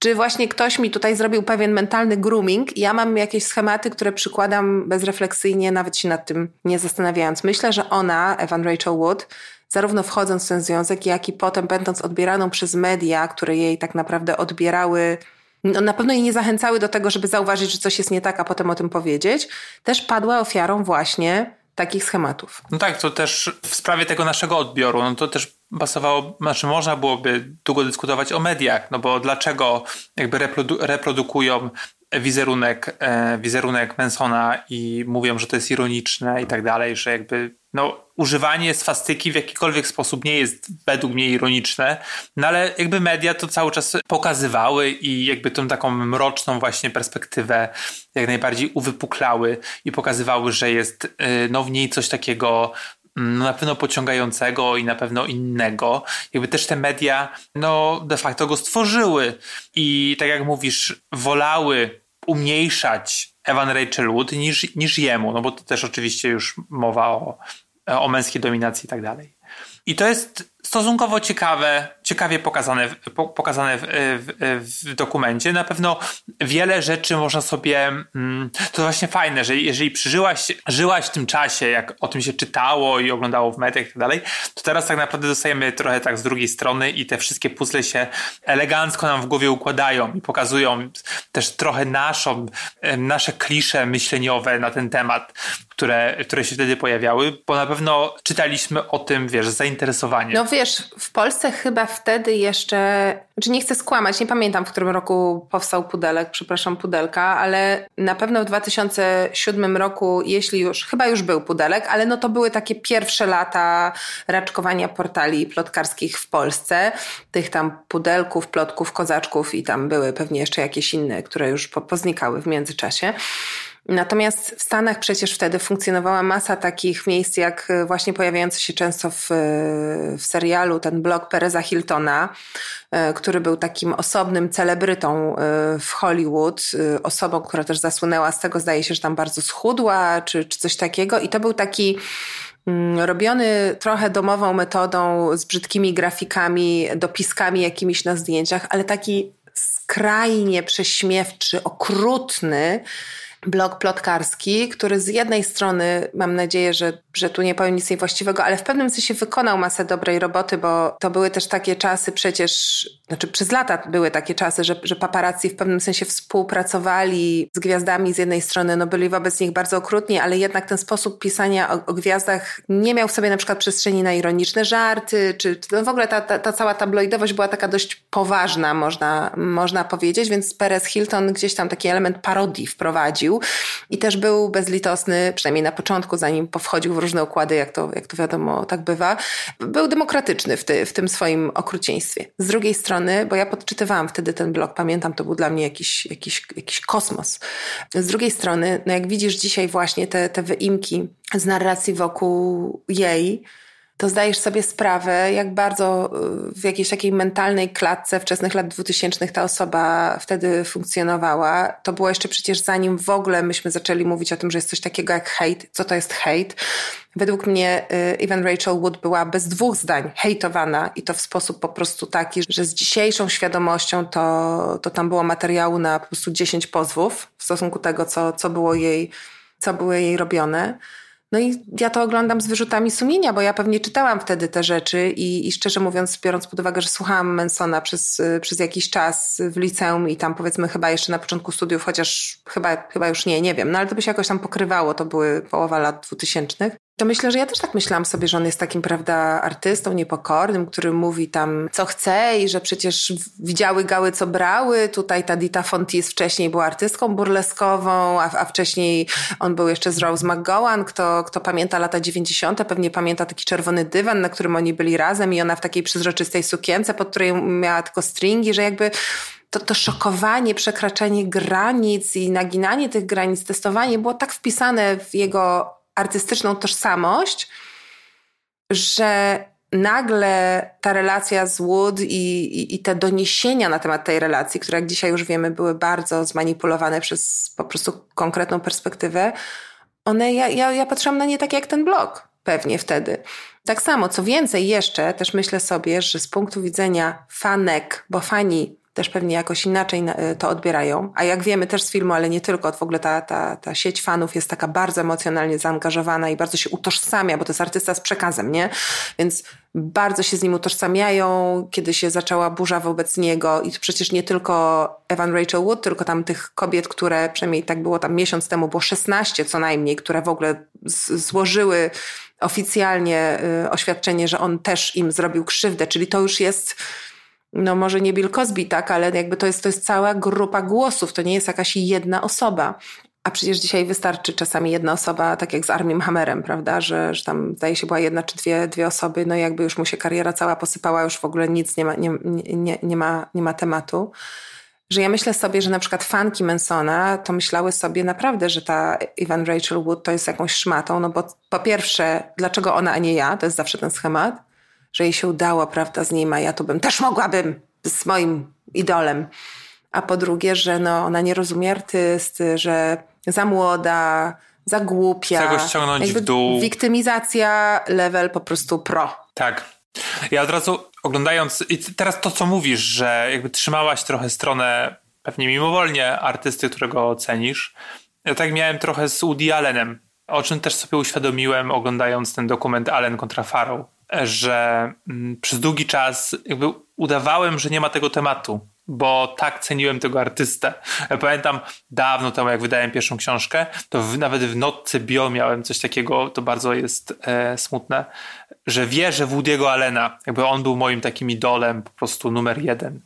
czy właśnie ktoś mi tutaj zrobił pewien mentalny grooming ja mam jakieś schematy, które przykładam bezrefleksyjnie, nawet się nad tym nie zastanawiając. Myślę, że ona, Evan Rachel Wood, zarówno wchodząc w ten związek, jak i potem będąc odbieraną przez media, które jej tak naprawdę odbierały no, na pewno jej nie zachęcały do tego, żeby zauważyć, że coś jest nie tak, a potem o tym powiedzieć, też padła ofiarą właśnie takich schematów. No tak, to też w sprawie tego naszego odbioru, no to też pasowało, znaczy można byłoby długo dyskutować o mediach, no bo dlaczego jakby reprodu reprodukują wizerunek, e, wizerunek Mansona i mówią, że to jest ironiczne i tak dalej, że jakby no, używanie swastyki w jakikolwiek sposób nie jest według mnie ironiczne, no ale jakby media to cały czas pokazywały i jakby tą taką mroczną właśnie perspektywę jak najbardziej uwypuklały i pokazywały, że jest y, no, w niej coś takiego na pewno pociągającego i na pewno innego. Jakby też te media no de facto go stworzyły i tak jak mówisz, wolały umniejszać Evan Rachel Wood niż, niż jemu, no bo to też oczywiście już mowa o, o męskiej dominacji i tak dalej. I to jest stosunkowo ciekawe, ciekawie pokazane, pokazane w, w, w, dokumencie. Na pewno wiele rzeczy można sobie. Mm, to właśnie fajne, że jeżeli przeżyłaś, żyłaś w tym czasie, jak o tym się czytało i oglądało w mediach i tak dalej, to teraz tak naprawdę dostajemy trochę tak z drugiej strony i te wszystkie puzzle się elegancko nam w głowie układają i pokazują też trochę naszą, nasze klisze myśleniowe na ten temat, które, które się wtedy pojawiały, bo na pewno czytaliśmy o tym, wiesz, zainteresowanie. No wiesz, w Polsce chyba wtedy jeszcze, znaczy nie chcę skłamać, nie pamiętam w którym roku powstał Pudelek, przepraszam, Pudelka, ale na pewno w 2007 roku, jeśli już, chyba już był Pudelek, ale no to były takie pierwsze lata raczkowania portali plotkarskich w Polsce. Tych tam Pudelków, Plotków, Kozaczków i tam były pewnie jeszcze jakieś inne, które już poznikały w międzyczasie. Natomiast w Stanach przecież wtedy funkcjonowała masa takich miejsc, jak e, właśnie pojawiający się często w, e, w serialu ten blog Pereza Hiltona, e, który był takim osobnym celebrytą w Hollywood, osobą, która też zasłynęła z tego, zdaje się, że tam bardzo schudła, czy, czy coś takiego. I to był taki mm, robiony trochę domową metodą, z brzydkimi grafikami, dopiskami jakimiś na zdjęciach, ale taki skrajnie prześmiewczy, okrutny, blog plotkarski, który z jednej strony mam nadzieję, że, że tu nie powiem nic niewłaściwego, ale w pewnym sensie wykonał masę dobrej roboty, bo to były też takie czasy przecież, znaczy przez lata były takie czasy, że, że paparazzi w pewnym sensie współpracowali z gwiazdami z jednej strony, no byli wobec nich bardzo okrutni, ale jednak ten sposób pisania o, o gwiazdach nie miał w sobie na przykład przestrzeni na ironiczne żarty, czy, no w ogóle ta, ta, ta cała tabloidowość była taka dość poważna, można, można powiedzieć, więc Perez Hilton gdzieś tam taki element parodii wprowadził i też był bezlitosny, przynajmniej na początku, zanim powchodził w różne układy, jak to, jak to wiadomo, tak bywa. Był demokratyczny w, ty, w tym swoim okrucieństwie. Z drugiej strony, bo ja podczytywałam wtedy ten blog, pamiętam, to był dla mnie jakiś, jakiś, jakiś kosmos. Z drugiej strony, no jak widzisz dzisiaj właśnie te, te wyimki z narracji wokół jej, to zdajesz sobie sprawę, jak bardzo y, w jakiejś takiej mentalnej klatce wczesnych lat 2000 ta osoba wtedy funkcjonowała. To było jeszcze przecież zanim w ogóle myśmy zaczęli mówić o tym, że jest coś takiego jak hate. Co to jest hate? Według mnie y, Evan Rachel Wood była bez dwóch zdań hejtowana i to w sposób po prostu taki, że z dzisiejszą świadomością to, to tam było materiału na po prostu 10 pozwów w stosunku tego, co, co było jej, co było jej robione. No i ja to oglądam z wyrzutami sumienia, bo ja pewnie czytałam wtedy te rzeczy i, i szczerze mówiąc, biorąc pod uwagę, że słuchałam Mansona przez, przez jakiś czas w liceum i tam powiedzmy chyba jeszcze na początku studiów, chociaż chyba, chyba już nie, nie wiem, no ale to by się jakoś tam pokrywało, to były połowa lat dwutysięcznych to myślę, że ja też tak myślałam sobie, że on jest takim, prawda, artystą niepokornym, który mówi tam, co chce i że przecież widziały gały, co brały. Tutaj ta Dita Fontis wcześniej była artystką burleskową, a, a wcześniej on był jeszcze z Rose McGowan. Kto, kto pamięta lata 90., pewnie pamięta taki czerwony dywan, na którym oni byli razem i ona w takiej przezroczystej sukience, pod której miała tylko stringi, że jakby to, to szokowanie, przekraczanie granic i naginanie tych granic, testowanie było tak wpisane w jego artystyczną tożsamość, że nagle ta relacja z Wood i, i, i, te doniesienia na temat tej relacji, które jak dzisiaj już wiemy były bardzo zmanipulowane przez po prostu konkretną perspektywę, one, ja, ja, ja patrzyłam na nie tak jak ten blog pewnie wtedy. Tak samo, co więcej jeszcze, też myślę sobie, że z punktu widzenia fanek, bo fani też pewnie jakoś inaczej e, to odbierają. A jak wiemy też z filmu, ale nie tylko, w ogóle ta, ta, ta sieć fanów jest taka bardzo emocjonalnie zaangażowana i bardzo się utożsamia, bo to jest artysta z przekazem, nie? Więc bardzo się z nim utożsamiają, kiedy się zaczęła burza wobec niego i przecież nie tylko Evan Rachel Wood, tylko tam tych kobiet, które przynajmniej tak było tam miesiąc temu, było 16 co najmniej, które w ogóle złożyły oficjalnie y, oświadczenie, że on też im zrobił krzywdę, czyli to już jest no może nie Bill Cosby, tak, ale jakby to jest, to jest cała grupa głosów, to nie jest jakaś jedna osoba. A przecież dzisiaj wystarczy czasami jedna osoba, tak jak z Armim Hammerem, prawda, że, że tam zdaje się była jedna czy dwie, dwie osoby, no jakby już mu się kariera cała posypała, już w ogóle nic nie ma, nie, nie, nie ma, nie ma tematu. Że ja myślę sobie, że na przykład fanki Mansona to myślały sobie naprawdę, że ta Ivan Rachel Wood to jest jakąś szmatą, no bo po pierwsze, dlaczego ona, a nie ja? To jest zawsze ten schemat że jej się udało, prawda, z nim, a ja tu bym też mogłabym z moim idolem. A po drugie, że no, ona nie rozumie artysty, że za młoda, za głupia. Chce go ściągnąć Jakby w dół. Wiktymizacja level po prostu pro. Tak. Ja od razu oglądając, i teraz to, co mówisz, że jakby trzymałaś trochę stronę, pewnie mimowolnie, artysty, którego cenisz. Ja tak miałem trochę z Woody Allenem, o czym też sobie uświadomiłem, oglądając ten dokument Allen kontra Farrow że mm, przez długi czas jakby udawałem, że nie ma tego tematu, bo tak ceniłem tego artystę. Pamiętam dawno temu, jak wydałem pierwszą książkę, to w, nawet w notce bio miałem coś takiego, to bardzo jest e, smutne, że wierzę w Woody'ego Allena, jakby on był moim takim idolem, po prostu numer jeden.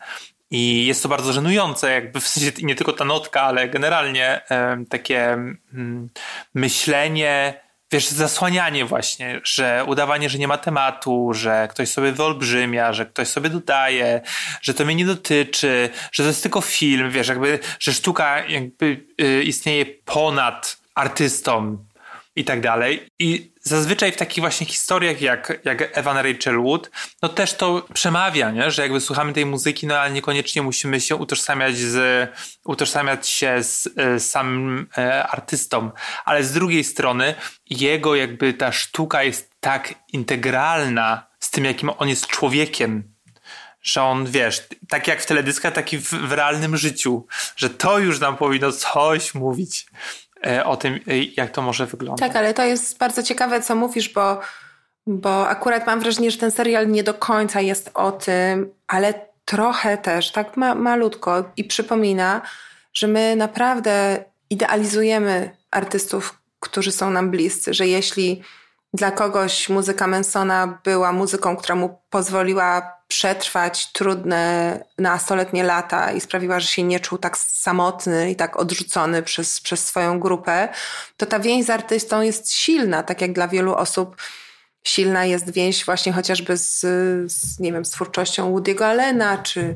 I jest to bardzo żenujące, jakby w sensie nie tylko ta notka, ale generalnie e, takie mm, myślenie, wiesz, zasłanianie właśnie, że udawanie, że nie ma tematu, że ktoś sobie wyolbrzymia, że ktoś sobie dodaje, że to mnie nie dotyczy, że to jest tylko film, wiesz, jakby, że sztuka jakby y, istnieje ponad artystą, i tak dalej. I zazwyczaj w takich właśnie historiach jak, jak Evan Rachel Wood, no też to przemawia, nie? że jakby słuchamy tej muzyki, no ale niekoniecznie musimy się utożsamiać z, utożsamiać się z, z samym e, artystą, ale z drugiej strony jego jakby ta sztuka jest tak integralna z tym, jakim on jest człowiekiem, że on, wiesz, tak jak w teledyskach, tak i w, w realnym życiu, że to już nam powinno coś mówić. E, o tym, e, jak to może wyglądać. Tak, ale to jest bardzo ciekawe, co mówisz, bo, bo akurat mam wrażenie, że ten serial nie do końca jest o tym, ale trochę też, tak ma, malutko i przypomina, że my naprawdę idealizujemy artystów, którzy są nam bliscy, że jeśli dla kogoś muzyka Mansona była muzyką, która mu pozwoliła przetrwać trudne nastoletnie lata i sprawiła, że się nie czuł tak samotny i tak odrzucony przez, przez swoją grupę, to ta więź z artystą jest silna, tak jak dla wielu osób silna jest więź właśnie chociażby z, z nie wiem, z twórczością Woody'ego Allena, czy,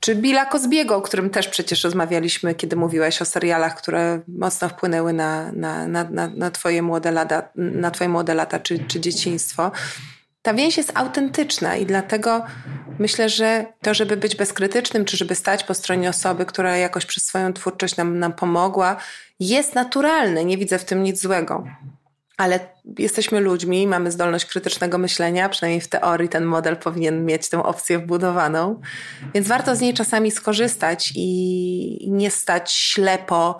czy Billa Cosbiego, o którym też przecież rozmawialiśmy, kiedy mówiłeś o serialach, które mocno wpłynęły na, na, na, na, na twoje młode lata, na twoje młode lata czy, czy dzieciństwo. Ta więź jest autentyczna i dlatego myślę, że to, żeby być bezkrytycznym, czy żeby stać po stronie osoby, która jakoś przez swoją twórczość nam, nam pomogła, jest naturalne. Nie widzę w tym nic złego ale jesteśmy ludźmi, mamy zdolność krytycznego myślenia, przynajmniej w teorii ten model powinien mieć tę opcję wbudowaną, więc warto z niej czasami skorzystać i nie stać ślepo,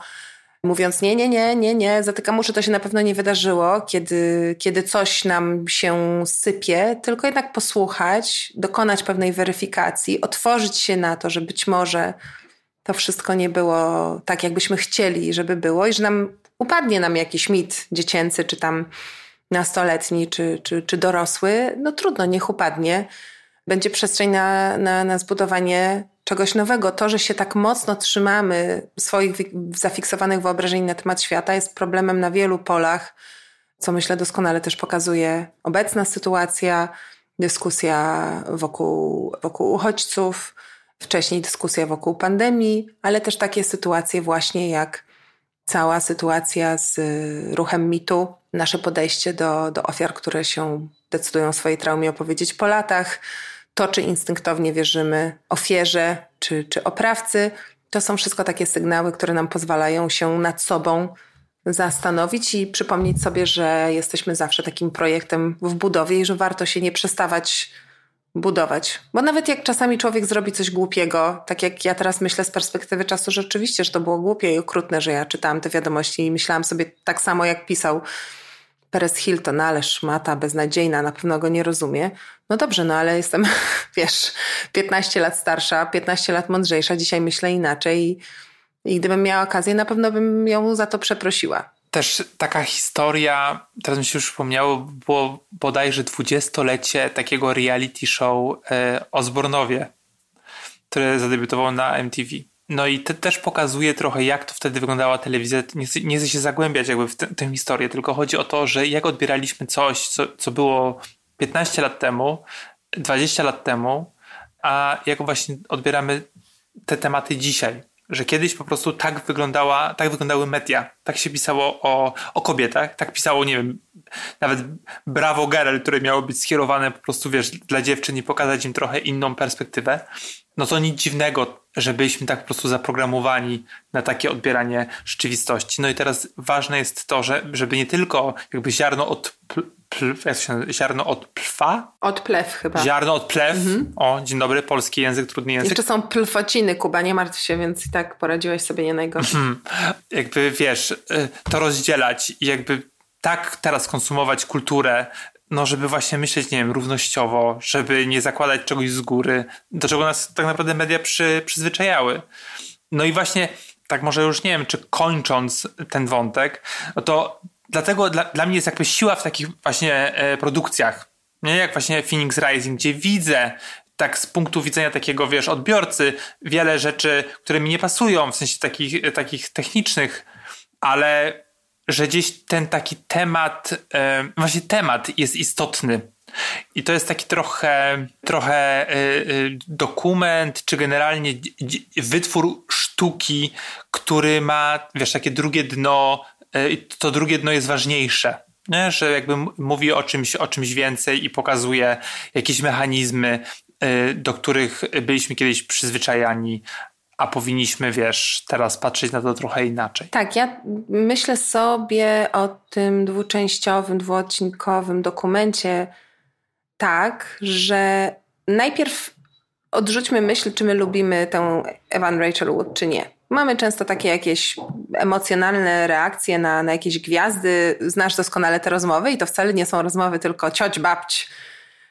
mówiąc nie, nie, nie, nie, nie, zatykam uszy, to się na pewno nie wydarzyło, kiedy, kiedy coś nam się sypie, tylko jednak posłuchać, dokonać pewnej weryfikacji, otworzyć się na to, że być może to wszystko nie było tak, jakbyśmy chcieli, żeby było i że nam upadnie nam jakiś mit dziecięcy, czy tam nastoletni, czy, czy, czy dorosły, no trudno, niech upadnie. Będzie przestrzeń na, na, na zbudowanie czegoś nowego. To, że się tak mocno trzymamy swoich zafiksowanych wyobrażeń na temat świata, jest problemem na wielu polach, co myślę doskonale też pokazuje obecna sytuacja, dyskusja wokół, wokół uchodźców, wcześniej dyskusja wokół pandemii, ale też takie sytuacje właśnie jak cała sytuacja z y, ruchem mitu, nasze podejście do, do ofiar, które się decydują o swojej traumie opowiedzieć po latach, to czy instynktownie wierzymy ofierze czy, czy oprawcy, to są wszystko takie sygnały, które nam pozwalają się nad sobą zastanowić i przypomnieć sobie, że jesteśmy zawsze takim projektem w budowie i że warto się nie przestawać budować. Bo nawet jak czasami człowiek zrobi coś głupiego, tak jak ja teraz myślę z perspektywy czasu, że rzeczywiście, że to było głupie i okrutne, że ja czytałam te wiadomości i myślałam sobie tak samo, jak pisał Perez Hilton, ale szmata beznadziejna, na pewno go nie rozumie. No dobrze, no ale jestem, <laughs> wiesz, 15 lat starsza, 15 lat mądrzejsza, dzisiaj myślę inaczej i, i gdybym miała okazję, na pewno bym ją za to przeprosiła. Też taka historia, teraz mi się już przypomniało, było bodajże dwudziestolecie takiego reality show e, Osbornowie, które zadebiutowało na MTV. No i to też pokazuje trochę, jak to wtedy wyglądała telewizja. Nie chcę, nie chcę się zagłębiać jakby w tę historię, tylko chodzi o to, że jak odbieraliśmy coś, co, co było 15 lat temu, 20 lat temu, a jak właśnie odbieramy te tematy dzisiaj. Że kiedyś po prostu tak wyglądała, tak wyglądały media. Tak się pisało o, o kobietach, tak pisało, nie wiem, nawet Bravo Girl, które miało być skierowane po prostu, wiesz, dla dziewczyn i pokazać im trochę inną perspektywę. No to nic dziwnego, że byliśmy tak po prostu zaprogramowani na takie odbieranie rzeczywistości. No i teraz ważne jest to, że, żeby nie tylko jakby ziarno od ziarno od plwa? Od plew chyba. Ziarno od plew. Mhm. O, dzień dobry, polski język, trudny język. Jeszcze są plfociny, Kuba, nie martw się, więc i tak poradziłeś sobie nie najgorzej. Mhm. Jakby wiesz, y, to rozdzielać i jakby tak teraz konsumować kulturę, no żeby właśnie myśleć, nie wiem, równościowo, żeby nie zakładać czegoś z góry, do czego nas tak naprawdę media przy, przyzwyczajały. No i właśnie, tak może już nie wiem, czy kończąc ten wątek, no to dlatego dla, dla mnie jest jakby siła w takich właśnie e, produkcjach, nie? jak właśnie Phoenix Rising, gdzie widzę tak z punktu widzenia takiego, wiesz, odbiorcy, wiele rzeczy, które mi nie pasują, w sensie takich, takich technicznych, ale że gdzieś ten taki temat, e, właśnie temat jest istotny. I to jest taki trochę, trochę e, e, dokument, czy generalnie wytwór sztuki, który ma, wiesz, takie drugie dno, to drugie dno jest ważniejsze. Nie? Że jakby mówi o czymś, o czymś więcej i pokazuje jakieś mechanizmy, do których byliśmy kiedyś przyzwyczajani, a powinniśmy, wiesz, teraz patrzeć na to trochę inaczej. Tak, ja myślę sobie o tym dwuczęściowym, dwuodcinkowym dokumencie tak, że najpierw odrzućmy myśl, czy my lubimy tę Evan Rachel Wood, czy nie. Mamy często takie jakieś emocjonalne reakcje na, na jakieś gwiazdy. Znasz doskonale te rozmowy i to wcale nie są rozmowy tylko cioć, babć,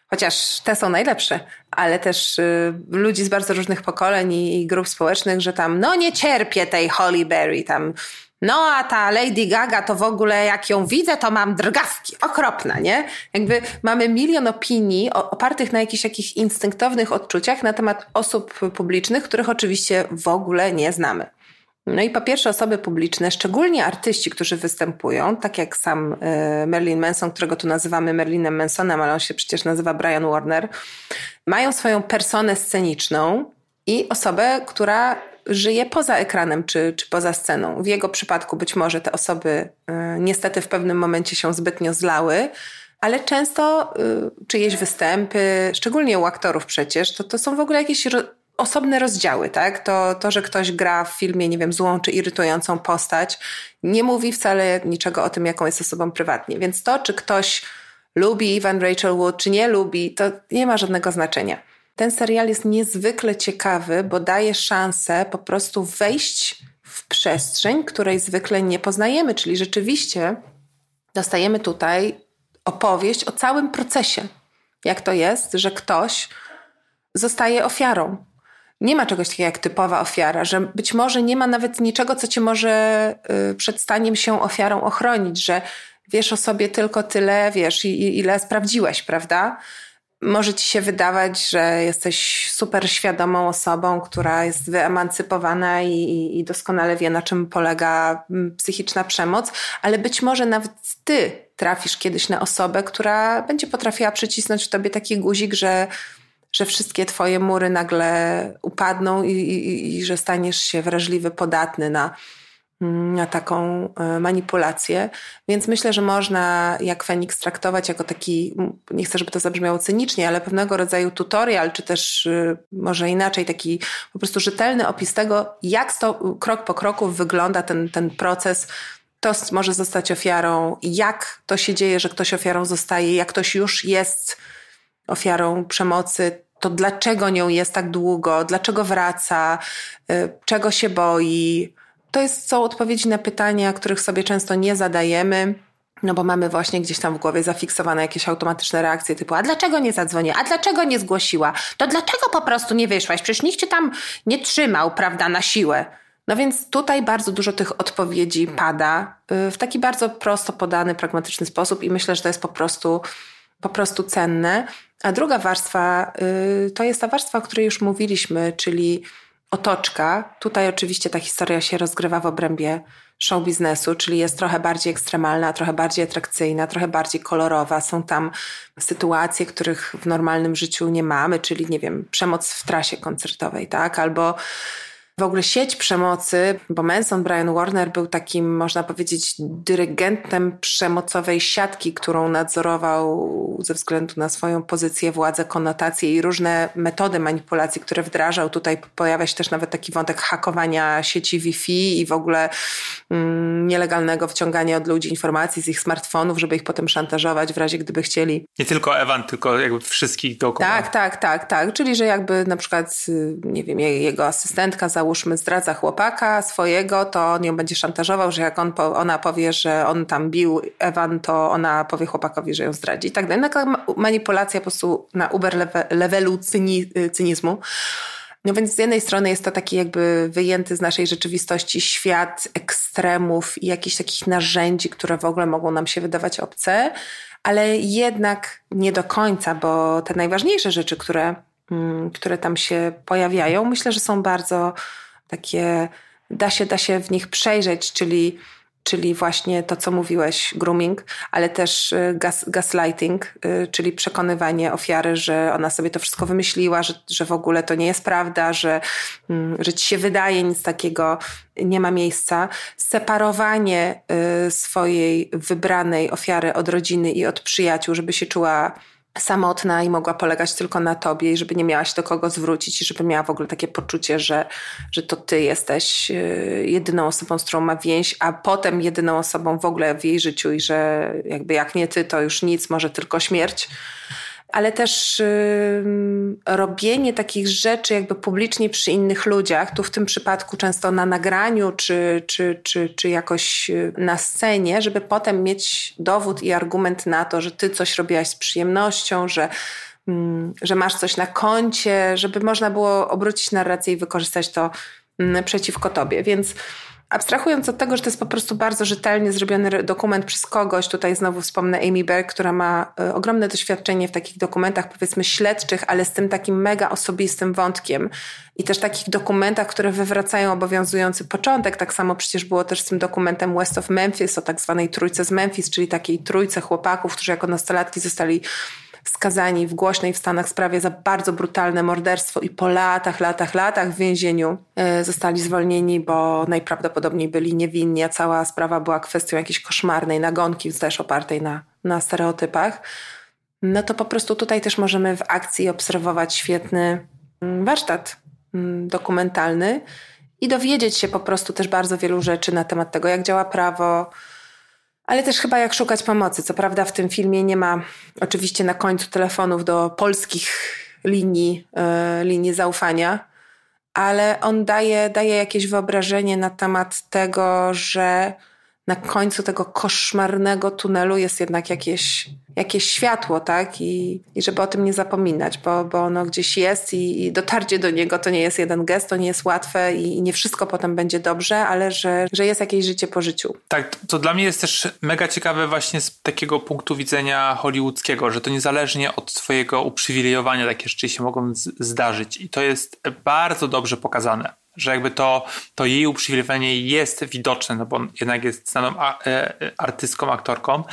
chociaż te są najlepsze, ale też y, ludzi z bardzo różnych pokoleń i, i, grup społecznych, że tam, no nie cierpię tej Holly Berry, tam, no a ta Lady Gaga to w ogóle jak ją widzę, to mam drgawki, okropna, nie? Jakby mamy milion opinii opartych na jakichś takich instynktownych odczuciach na temat osób publicznych, których oczywiście w ogóle nie znamy. No i po pierwsze osoby publiczne, szczególnie artyści, którzy występują, tak jak sam e, Merlin Manson, którego tu nazywamy Merlinem Mansonem, ale on się przecież nazywa Brian Warner, mają swoją personę sceniczną i osobę, która żyje poza ekranem czy, czy poza sceną. W jego przypadku być może te osoby e, niestety w pewnym momencie się zbytnio zlały, ale często y, czyjeś występy, szczególnie u aktorów przecież, to, to są w ogóle jakieś osobne rozdziały, tak? To, to, że ktoś gra w filmie, nie wiem, złą czy irytującą postać, nie mówi wcale niczego o tym, jaką jest osobą prywatnie. Więc to, czy ktoś lubi Van Rachel Wood, czy nie lubi, to nie ma żadnego znaczenia. Ten serial jest niezwykle ciekawy, bo daje szansę po prostu wejść w przestrzeń, której zwykle nie poznajemy, czyli rzeczywiście dostajemy tutaj opowieść o całym procesie. Jak to jest, że ktoś zostaje ofiarą nie ma czegoś takiego jak typowa ofiara, że być może nie ma nawet niczego, co cię może y, przed staniem się ofiarą ochronić, że wiesz o sobie tylko tyle, wiesz, ile sprawdziłeś, prawda? Może ci się wydawać, że jesteś super świadomą osobą, która jest wyemancypowana i, i, i doskonale wie, na czym polega psychiczna przemoc, ale być może nawet ty trafisz kiedyś na osobę, która będzie potrafiła przycisnąć w tobie taki guzik, że że wszystkie twoje mury nagle upadną i, i, i że staniesz się wrażliwy, podatny na, na taką e, manipulację. Więc myślę, że można jak Feniks traktować jako taki, nie chcę, żeby to zabrzmiało cynicznie, ale pewnego rodzaju tutorial, czy też y, może inaczej, taki po prostu rzetelny opis tego, jak sto, krok po kroku wygląda ten, ten proces kto może zostać ofiarą, jak to się dzieje, że ktoś ofiarą zostaje, jak ktoś już jest ofiarą przemocy, to dlaczego nią jest tak długo, dlaczego wraca, y, czego się boi. To jest, są odpowiedzi na pytania, których sobie często nie zadajemy. No bo mamy właśnie gdzieś tam w głowie zafiksowane jakieś automatyczne reakcje typu a dlaczego nie zadzwoniła, a dlaczego nie zgłosiła, to dlaczego po prostu nie wyszłaś, przecież nikt cię tam nie trzymał, prawda, na siłę. No więc tutaj bardzo dużo tych odpowiedzi pada y, w taki bardzo prosto podany, pragmatyczny sposób i myślę, że to jest po prostu, po prostu cenne. A druga warstwa y, to jest ta warstwa, o której już mówiliśmy, czyli otoczka. Tutaj oczywiście ta historia się rozgrywa w obrębie show biznesu, czyli jest trochę bardziej ekstremalna, trochę bardziej atrakcyjna, trochę bardziej kolorowa. Są tam sytuacje, których w normalnym życiu nie mamy, czyli nie wiem, przemoc w trasie koncertowej, tak? Albo w ogóle sieć przemocy, bo Manson Brian Warner był takim, można powiedzieć, dyrygentem przemocowej siatki, którą nadzorował ze względu na swoją pozycję, władzę, konotacje i różne metody manipulacji, które wdrażał. Tutaj pojawia się też nawet taki wątek hakowania sieci Wi-Fi i w ogóle mm, nielegalnego wciągania od ludzi informacji z ich smartfonów, żeby ich potem szantażować w razie gdyby chcieli. Nie tylko Ewan, tylko jakby wszystkich dookoła. Tak, tak, tak, tak. Czyli, że jakby na przykład, y, nie wiem, jego asystentka za załóżmy zdradza chłopaka swojego, to on ją będzie szantażował, że jak on, ona powie, że on tam bił Ewan, to ona powie chłopakowi, że ją zdradzi. Tak dalej. Taka manipulacja po prostu na uber levelu cyni, cynizmu. No więc z jednej strony jest to taki jakby wyjęty z naszej rzeczywistości świat ekstremów i jakichś takich narzędzi, które w ogóle mogą nam się wydawać obce, ale jednak nie do końca, bo te najważniejsze rzeczy, które które tam się pojawiają, myślę, że są bardzo takie, da się, da się w nich przejrzeć, czyli czyli właśnie to, co mówiłeś, grooming, ale też y, gas, gaslighting, y, czyli przekonywanie ofiary, że ona sobie to wszystko wymyśliła, że, że w ogóle to nie jest prawda, że, mm, że ci się wydaje, nic takiego nie ma miejsca. Separowanie y, swojej wybranej ofiary od rodziny i od przyjaciół, żeby się czuła samotna i mogła polegać tylko na tobie i żeby nie miałaś do kogo zwrócić i żeby miała w ogóle takie poczucie, że, że to ty jesteś y, jedyną osobą, z którą ma więź, a potem jedyną osobą w ogóle w jej życiu i że jakby jak nie ty, to już nic, może tylko śmierć ale też yy, robienie takich rzeczy jakby publicznie przy innych ludziach, tu w tym przypadku często na nagraniu czy, czy, czy, czy jakoś y, na scenie, żeby potem mieć dowód i argument na to, że ty coś robiłaś z przyjemnością, że, yy, że masz coś na koncie, żeby można było obrócić narrację i wykorzystać to yy, przeciwko tobie. Więc Abstrahując od tego, że to jest po prostu bardzo rzetelnie zrobiony dokument przez kogoś, tutaj znowu wspomnę Amy Berg, która ma e, ogromne doświadczenie w takich dokumentach, powiedzmy śledczych, ale z tym takim mega osobistym wątkiem i też takich dokumentach, które wywracają obowiązujący początek. Tak samo przecież było też z tym dokumentem West of Memphis o tak zwanej trójce z Memphis, czyli takiej trójce chłopaków, którzy jako nastolatki zostali skazani w głośnej w Stanach sprawie za bardzo brutalne morderstwo i po latach, latach, latach w więzieniu e, zostali zwolnieni, bo najprawdopodobniej byli niewinni, a cała sprawa była kwestią jakiejś koszmarnej nagonki, też opartej na, na stereotypach. No to po prostu tutaj też możemy w akcji obserwować świetny mm, warsztat mm, dokumentalny i dowiedzieć się po prostu też bardzo wielu rzeczy na temat tego, jak działa prawo, ale też chyba jak szukać pomocy. Co prawda w tym filmie nie ma oczywiście na końcu telefonów do polskich linii, yy, linii zaufania, ale on daje, daje jakieś wyobrażenie na temat tego, że na końcu tego koszmarnego tunelu jest jednak jakieś, jakieś światło, tak? I, I żeby o tym nie zapominać, bo, bo ono gdzieś jest i, i dotarcie do niego to nie jest jeden gest, to nie jest łatwe i, i nie wszystko potem będzie dobrze, ale że, że jest jakieś życie po życiu. Tak, to dla mnie jest też mega ciekawe właśnie z takiego punktu widzenia hollywoodzkiego, że to niezależnie od twojego uprzywilejowania takie rzeczy się mogą zdarzyć i to jest bardzo dobrze pokazane że jakby to, to jej uprzywilejowanie jest widoczne, no bo jednak jest znaną a, e, artystką, aktorką,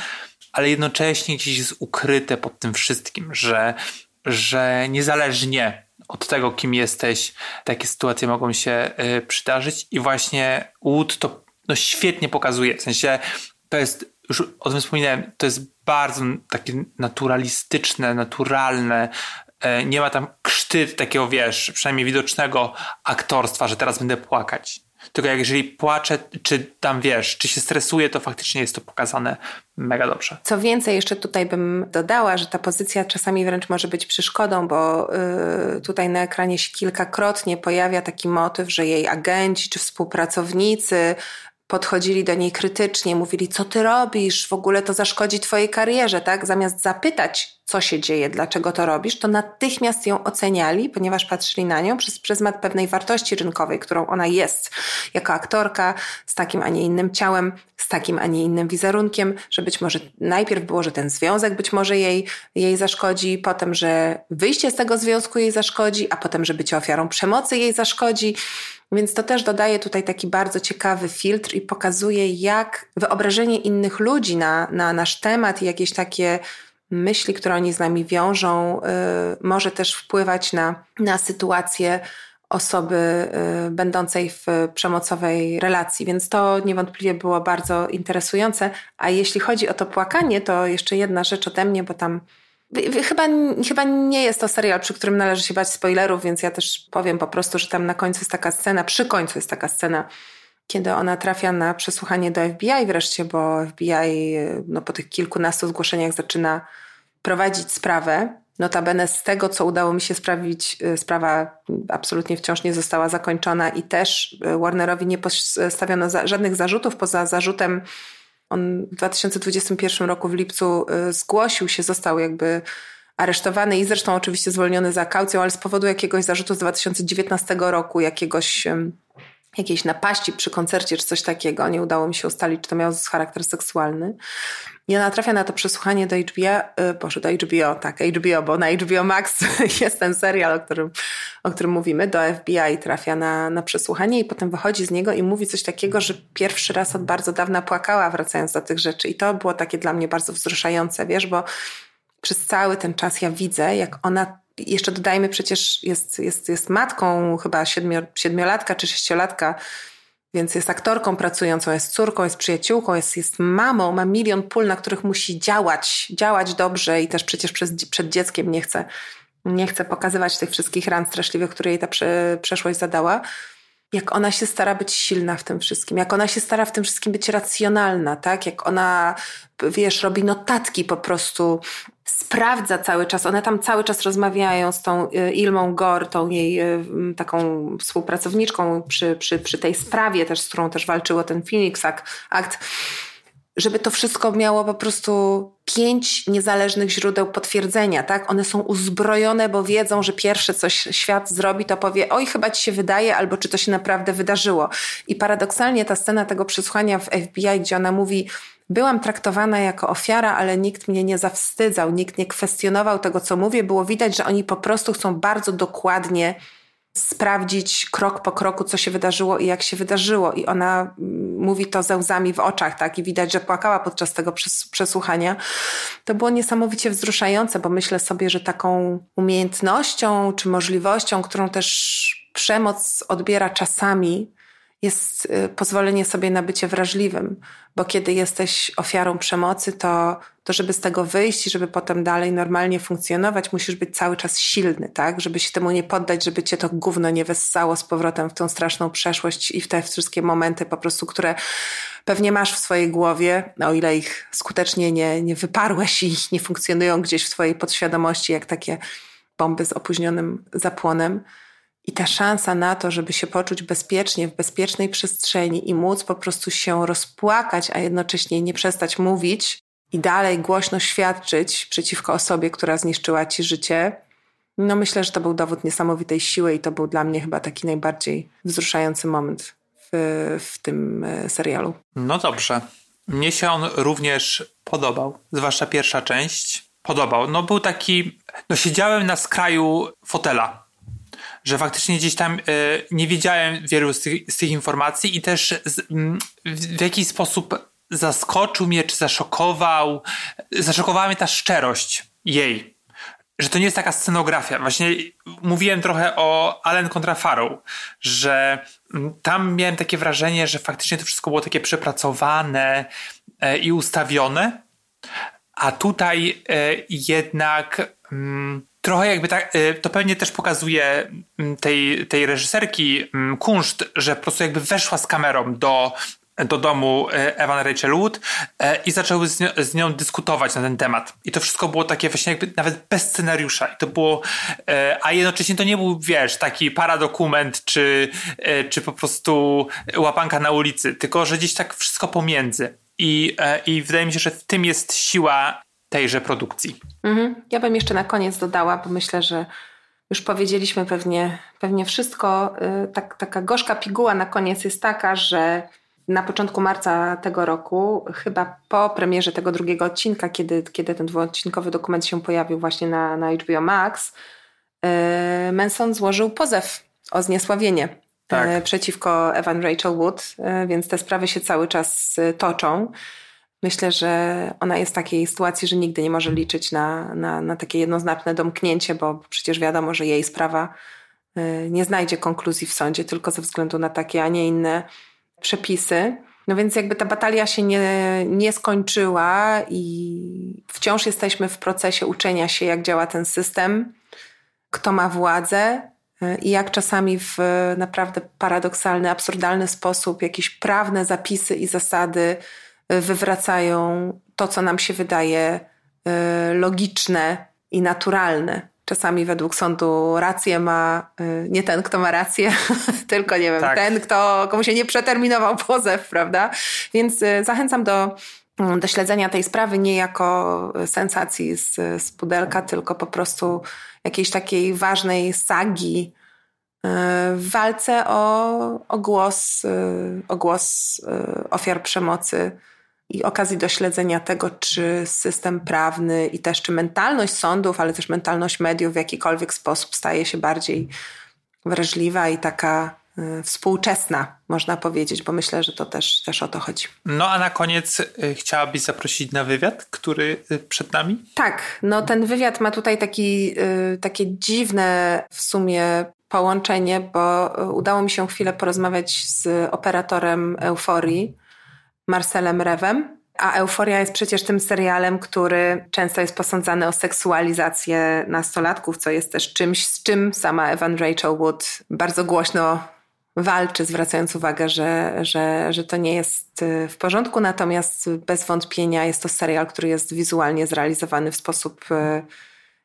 ale jednocześnie gdzieś jest ukryte pod tym wszystkim, że, że niezależnie od tego, kim jesteś, takie sytuacje mogą się y, przydarzyć i właśnie Wood to no, świetnie pokazuje, w sensie to jest, już o tym wspominałem, to jest bardzo takie naturalistyczne, naturalne, E, nie ma tam krztyt takiego, wiesz, przynajmniej widocznego aktorstwa, że teraz będę płakać. Tylko jak jeżeli płacze, czy tam wiesz, czy się stresuje, to faktycznie jest to pokazane mega dobrze. Co więcej, jeszcze tutaj bym dodała, że ta pozycja czasami wręcz może być przeszkodą, bo y, tutaj na ekranie się kilkakrotnie pojawia taki motyw, że jej agenci czy współpracownicy podchodzili do niej krytycznie, mówili, co ty robisz, w ogóle to zaszkodzi twojej karierze, tak? Zamiast zapytać, co się dzieje, dlaczego to robisz, to natychmiast ją oceniali, ponieważ patrzyli na nią przez pryzmat pewnej wartości rynkowej, którą ona jest jako aktorka, z takim, a nie innym ciałem, z takim, a nie innym wizerunkiem, że być może najpierw było, że ten związek być może jej, jej zaszkodzi, potem, że wyjście z tego związku jej zaszkodzi, a potem, że bycie ofiarą przemocy jej zaszkodzi. Więc to też dodaje tutaj taki bardzo ciekawy filtr i pokazuje, jak wyobrażenie innych ludzi na, na nasz temat i jakieś takie myśli, które oni z nami wiążą, y, może też wpływać na, na sytuację osoby y, będącej w przemocowej relacji, więc to niewątpliwie było bardzo interesujące. A jeśli chodzi o to płakanie, to jeszcze jedna rzecz ode mnie, bo tam Chyba, chyba nie jest to serial, przy którym należy się bać spoilerów, więc ja też powiem po prostu, że tam na końcu jest taka scena, przy końcu jest taka scena, kiedy ona trafia na przesłuchanie do FBI wreszcie, bo FBI no, po tych kilkunastu zgłoszeniach zaczyna prowadzić sprawę. Notabene z tego, co udało mi się sprawić, y, sprawa absolutnie wciąż nie została zakończona i też y, Warnerowi nie postawiono za, żadnych zarzutów poza zarzutem on w 2021 roku w lipcu y, zgłosił się, został jakby aresztowany i zresztą oczywiście zwolniony za kaucją, ale z powodu jakiegoś zarzutu z 2019 roku, jakiegoś jakiejś napaści przy koncercie czy coś takiego. Nie udało mi się ustalić, czy to miało charakter seksualny. Ja natrafia na to przesłuchanie do HBO, y, Boże, do HBO, tak, HBO, bo na HBO Max <laughs> jest ten serial, o którym, o którym mówimy, do FBI trafia na, na przesłuchanie i potem wychodzi z niego i mówi coś takiego, że pierwszy raz od bardzo dawna płakała wracając do tych rzeczy i to było takie dla mnie bardzo wzruszające, wiesz, bo przez cały ten czas ja widzę, jak ona jeszcze dodajmy, przecież jest, jest, jest matką chyba siedmiolatka czy sześciolatka, więc jest aktorką pracującą, jest córką, jest przyjaciółką, jest, jest mamą, ma milion pól, na których musi działać, działać dobrze i też przecież przed, przed dzieckiem nie chce, nie chce pokazywać tych wszystkich ran straszliwych, które jej ta prze, przeszłość zadała. Jak ona się stara być silna w tym wszystkim, jak ona się stara w tym wszystkim być racjonalna, tak? Jak ona, wiesz, robi notatki po prostu sprawdza cały czas, one tam cały czas rozmawiają z tą y, Ilmą Gor, tą jej y, taką współpracowniczką przy, przy, przy tej sprawie też, z którą też walczyło ten Phoenix Act, żeby to wszystko miało po prostu pięć niezależnych źródeł potwierdzenia, tak? One są uzbrojone, bo wiedzą, że pierwsze coś świat zrobi, to powie, oj, chyba ci się wydaje, albo czy to się naprawdę wydarzyło. I paradoksalnie ta scena tego przesłuchania w FBI, gdzie ona mówi, Byłam traktowana jako ofiara, ale nikt mnie nie zawstydzał, nikt nie kwestionował tego, co mówię. Było widać, że oni po prostu chcą bardzo dokładnie sprawdzić krok po kroku, co się wydarzyło i jak się wydarzyło. I ona mm, mówi to ze łzami w oczach, tak? I widać, że płakała podczas tego przesłuchania. To było niesamowicie wzruszające, bo myślę sobie, że taką umiejętnością czy możliwością, którą też przemoc odbiera czasami, jest y, pozwolenie sobie na bycie wrażliwym, bo kiedy jesteś ofiarą przemocy, to, to żeby z tego wyjść i żeby potem dalej normalnie funkcjonować, musisz być cały czas silny, tak? Żeby się temu nie poddać, żeby cię to gówno nie wessało z powrotem w tą straszną przeszłość i w te wszystkie momenty po prostu, które pewnie masz w swojej głowie, o ile ich skutecznie nie, nie wyparłeś i nie funkcjonują gdzieś w twojej podświadomości, jak takie bomby z opóźnionym zapłonem. I ta szansa na to, żeby się poczuć bezpiecznie, w bezpiecznej przestrzeni i móc po prostu się rozpłakać, a jednocześnie nie przestać mówić i dalej głośno świadczyć przeciwko osobie, która zniszczyła ci życie, no myślę, że to był dowód niesamowitej siły i to był dla mnie chyba taki najbardziej wzruszający moment w, w tym e, serialu. No dobrze. Mnie się on również podobał, zwłaszcza pierwsza część. Podobał. No był taki, no siedziałem na skraju fotela że faktycznie gdzieś tam y, nie wiedziałem wielu z tych, z tych informacji i też z, w, jakiś sposób zaskoczył mnie, czy zaszokował, zaszokowała mnie ta szczerość jej. Że to nie jest taka scenografia. Właśnie mówiłem trochę o Allen kontra Farrow, że tam miałem takie wrażenie, że faktycznie to wszystko było takie przepracowane e, i ustawione, a tutaj e, jednak trochę jakby tak, y, to pewnie też pokazuje mm, tej, tej reżyserki mm, kunszt, że po prostu jakby weszła z kamerą do, do domu y, Evan Rachel Wood y, i zaczęły z nią, z nią, dyskutować na ten temat. I to wszystko było takie właśnie jakby nawet bez scenariusza. I to było, a jednocześnie to nie był, wiesz, taki paradokument, czy, czy po prostu łapanka na ulicy, tylko że gdzieś tak wszystko pomiędzy. I, I wydaje mi się, że w tym jest siła tejże produkcji. Mhm. Ja bym jeszcze na koniec dodała, bo myślę, że już powiedzieliśmy pewnie, pewnie wszystko. Y, tak, taka gorzka piguła na koniec jest taka, że na początku marca tego roku, chyba po premierze tego drugiego odcinka, kiedy, kiedy ten dwuodcinkowy dokument się pojawił właśnie na, na HBO Max, y, Manson złożył pozew o zniesławienie tak. Y, przeciwko Evan Rachel Wood, więc te sprawy się cały czas toczą. Myślę, że ona jest w takiej sytuacji, że nigdy nie może liczyć na, na, na takie jednoznaczne domknięcie, bo przecież wiadomo, że jej sprawa y, nie znajdzie konkluzji w sądzie tylko ze względu na takie, a nie inne przepisy. No więc jakby ta batalia się nie, nie skończyła i wciąż jesteśmy w procesie uczenia się, jak działa ten system, kto ma władzę y, i jak czasami w naprawdę paradoksalny, absurdalny sposób jakieś prawne zapisy i zasady wywracają to, co nam się wydaje y, logiczne i naturalne. Czasami według sądu rację ma y, nie ten, kto ma rację, <laughs> tylko nie wiem, tak. ten, kto, komu się nie przeterminował pozew, prawda? Więc y, zachęcam do, mm, do śledzenia tej sprawy nie jako sensacji z, z pudelka, tylko po prostu jakiejś takiej ważnej sagi w walce o, o głos, o głos ofiar przemocy i okazji do śledzenia tego, czy system prawny i też czy mentalność sądów, ale też mentalność mediów w jakikolwiek sposób staje się bardziej wrażliwa i taka y, współczesna, można powiedzieć, bo myślę, że to też, też o to chodzi. No a na koniec y, chciałabyś zaprosić na wywiad, który y, przed nami? Tak, no ten wywiad ma tutaj taki, takie dziwne w sumie połączenie, bo udało mi się chwilę porozmawiać z operatorem Euforii, Marcelem Rewem. A Euforia jest przecież tym serialem, który często jest posądzany o seksualizację nastolatków, co jest też czymś, z czym sama Evan Rachel Wood bardzo głośno walczy, zwracając uwagę, że, że, że to nie jest y, w porządku. Natomiast bez wątpienia jest to serial, który jest wizualnie zrealizowany w sposób y,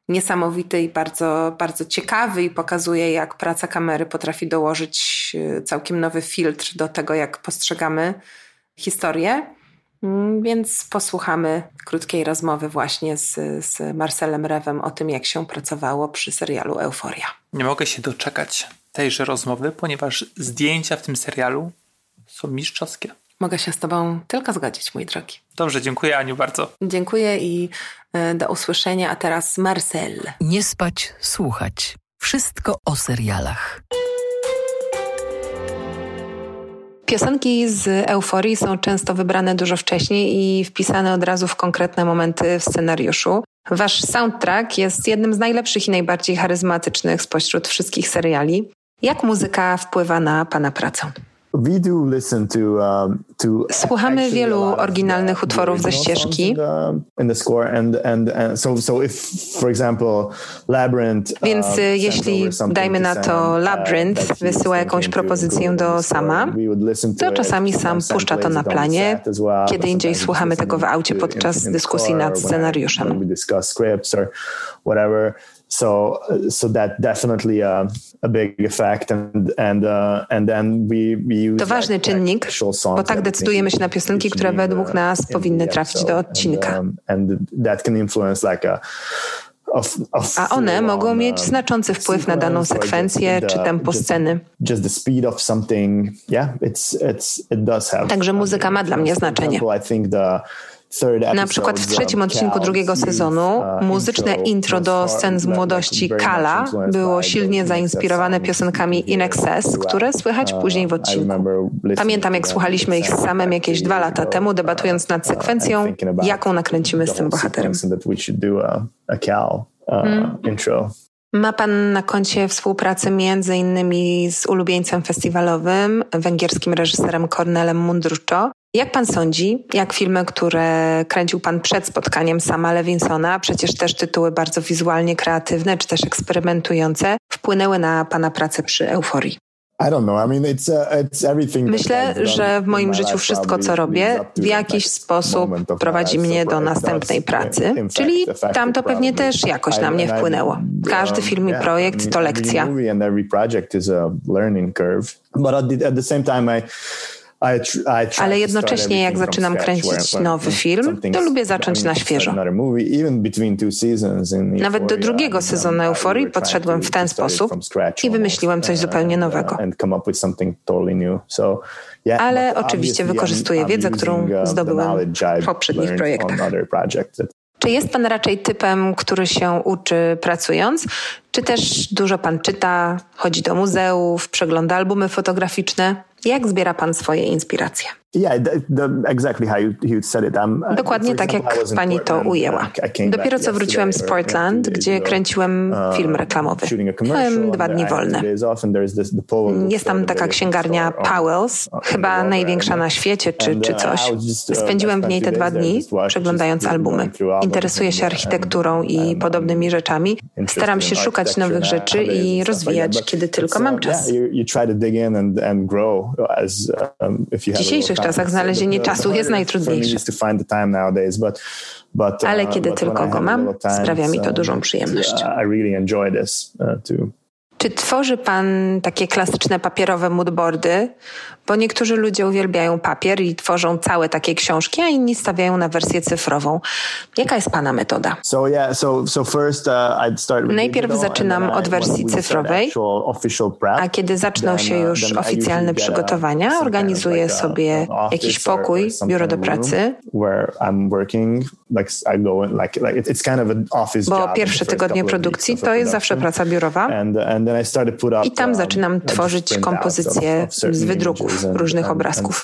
niesamowity i bardzo, bardzo ciekawy i pokazuje, jak praca kamery potrafi dołożyć y, całkiem nowy filtr do tego, jak postrzegamy historię. Mm, więc posłuchamy krótkiej rozmowy właśnie z, z Marcelem Rewem o tym, jak się pracowało przy serialu Euforia. Nie mogę się doczekać tejże rozmowy, ponieważ zdjęcia w tym serialu są mistrzowskie. Mogę się z Tobą tylko zgodzić, mój drogi. Dobrze, dziękuję Aniu bardzo. Dziękuję i e, do usłyszenia. A teraz Marcel. Nie spać, słuchać. Wszystko o serialach. Piosenki z euforii są często wybrane dużo wcześniej i wpisane od razu w konkretne momenty w scenariuszu. Wasz soundtrack jest jednym z najlepszych i najbardziej charyzmatycznych spośród wszystkich seriali. Jak muzyka wpływa na Pana pracę? Um, Słuchamy wielu oryginalnych utworów ze ścieżki. Więc uh, jeśli, dajmy na to, uh, Labyrinth wysyła jakąś propozycję do Sama, to czasami Sam puszcza to na planie. Kiedy indziej słuchamy tego w aucie podczas dyskusji nad scenariuszem. So, so that definitely a, a big effect, and and uh, and then we, we use to ważny czynnik, bo tak decydujemy się na piosenki, które według nas powinny trafić do odcinka. Um, and that can influence like a a one mogą mieć um, znaczący wpływ na daną sekwencję czy tempo sceny. Także muzyka ma dla mnie znaczenie. Na przykład w trzecim odcinku drugiego sezonu uh, muzyczne intro do scen z młodości Kala było silnie zainspirowane piosenkami In Excess, które słychać uh, później w odcinku. Pamiętam, jak słuchaliśmy ich z samym jakieś dwa lata temu, debatując nad sekwencją, jaką nakręcimy z tym bohaterem. Hmm. Ma pan na koncie współpracę między innymi z ulubieńcem festiwalowym, węgierskim reżyserem Cornelem Mundruczo, Jak pan sądzi, jak filmy, które kręcił pan przed spotkaniem sama Lewinsona, przecież też tytuły bardzo wizualnie kreatywne czy też eksperymentujące, wpłynęły na pana pracę przy Euforii? Myślę, że w moim życiu wszystko, co robię, w jakiś sposób prowadzi mnie do następnej pracy, czyli tam to pewnie też jakoś na mnie wpłynęło. Każdy film i projekt to lekcja. Ale jednocześnie, jak zaczynam kręcić nowy film, to lubię zacząć na świeżo. Nawet do drugiego sezonu Euforii podszedłem w ten sposób i wymyśliłem coś zupełnie uh, nowego. Ale oczywiście wykorzystuję wiedzę, którą uh, zdobyłem w poprzednich projektach. Czy jest Pan raczej typem, który się uczy pracując, czy też dużo Pan czyta, chodzi do muzeów, przegląda albumy fotograficzne? Jak zbiera Pan swoje inspiracje? Dokładnie tak, jak pani to ujęła. Dopiero co wróciłem z Portland, gdzie kręciłem uh, film reklamowy. Miałem dwa dni wolne. Jest tam taka księgarnia Powell's, chyba największa na świecie, czy, czy uh, coś. Uh, Spędziłem w niej te dwa dni, przeglądając albumy. Interesuję się architekturą i podobnymi rzeczami. Staram się szukać nowych rzeczy i rozwijać, kiedy tylko mam czas. W dzisiejszych czasach znalezienie czasu jest najtrudniejsze. Ale kiedy tylko go mam, sprawia mi to dużą przyjemność. Czy tworzy Pan takie klasyczne papierowe moodboardy? Bo niektórzy ludzie uwielbiają papier i tworzą całe takie książki, a inni stawiają na wersję cyfrową. Jaka jest Pana metoda? Najpierw zaczynam od wersji cyfrowej, a kiedy zaczną się uh, już oficjalne przygotowania, organizuję sobie jakiś pokój, biuro do pracy. Bo pierwsze tygodnie produkcji to jest zawsze praca biurowa. I tam uh, zaczynam tworzyć kompozycje z wydruków różnych obrazków.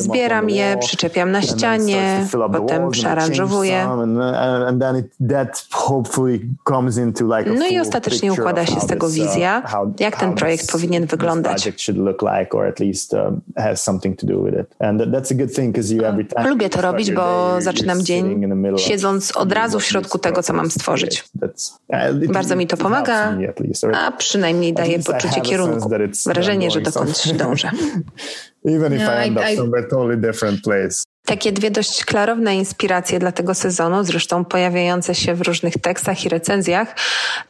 Zbieram je, przyczepiam na ścianie, potem przearanżowuję. No i ostatecznie układa się z tego wizja, jak ten projekt powinien wyglądać. Uh, lubię to robić, bo zaczynam dzień siedząc od razu w środku tego, co mam stworzyć. Uh, Bardzo mi to pomaga, a przynajmniej daje poczucie kierunku, wrażenie, że dokądś dążę. <laughs> Even if no, I end I, up somewhere totally different place. Takie dwie dość klarowne inspiracje dla tego sezonu, zresztą pojawiające się w różnych tekstach i recenzjach,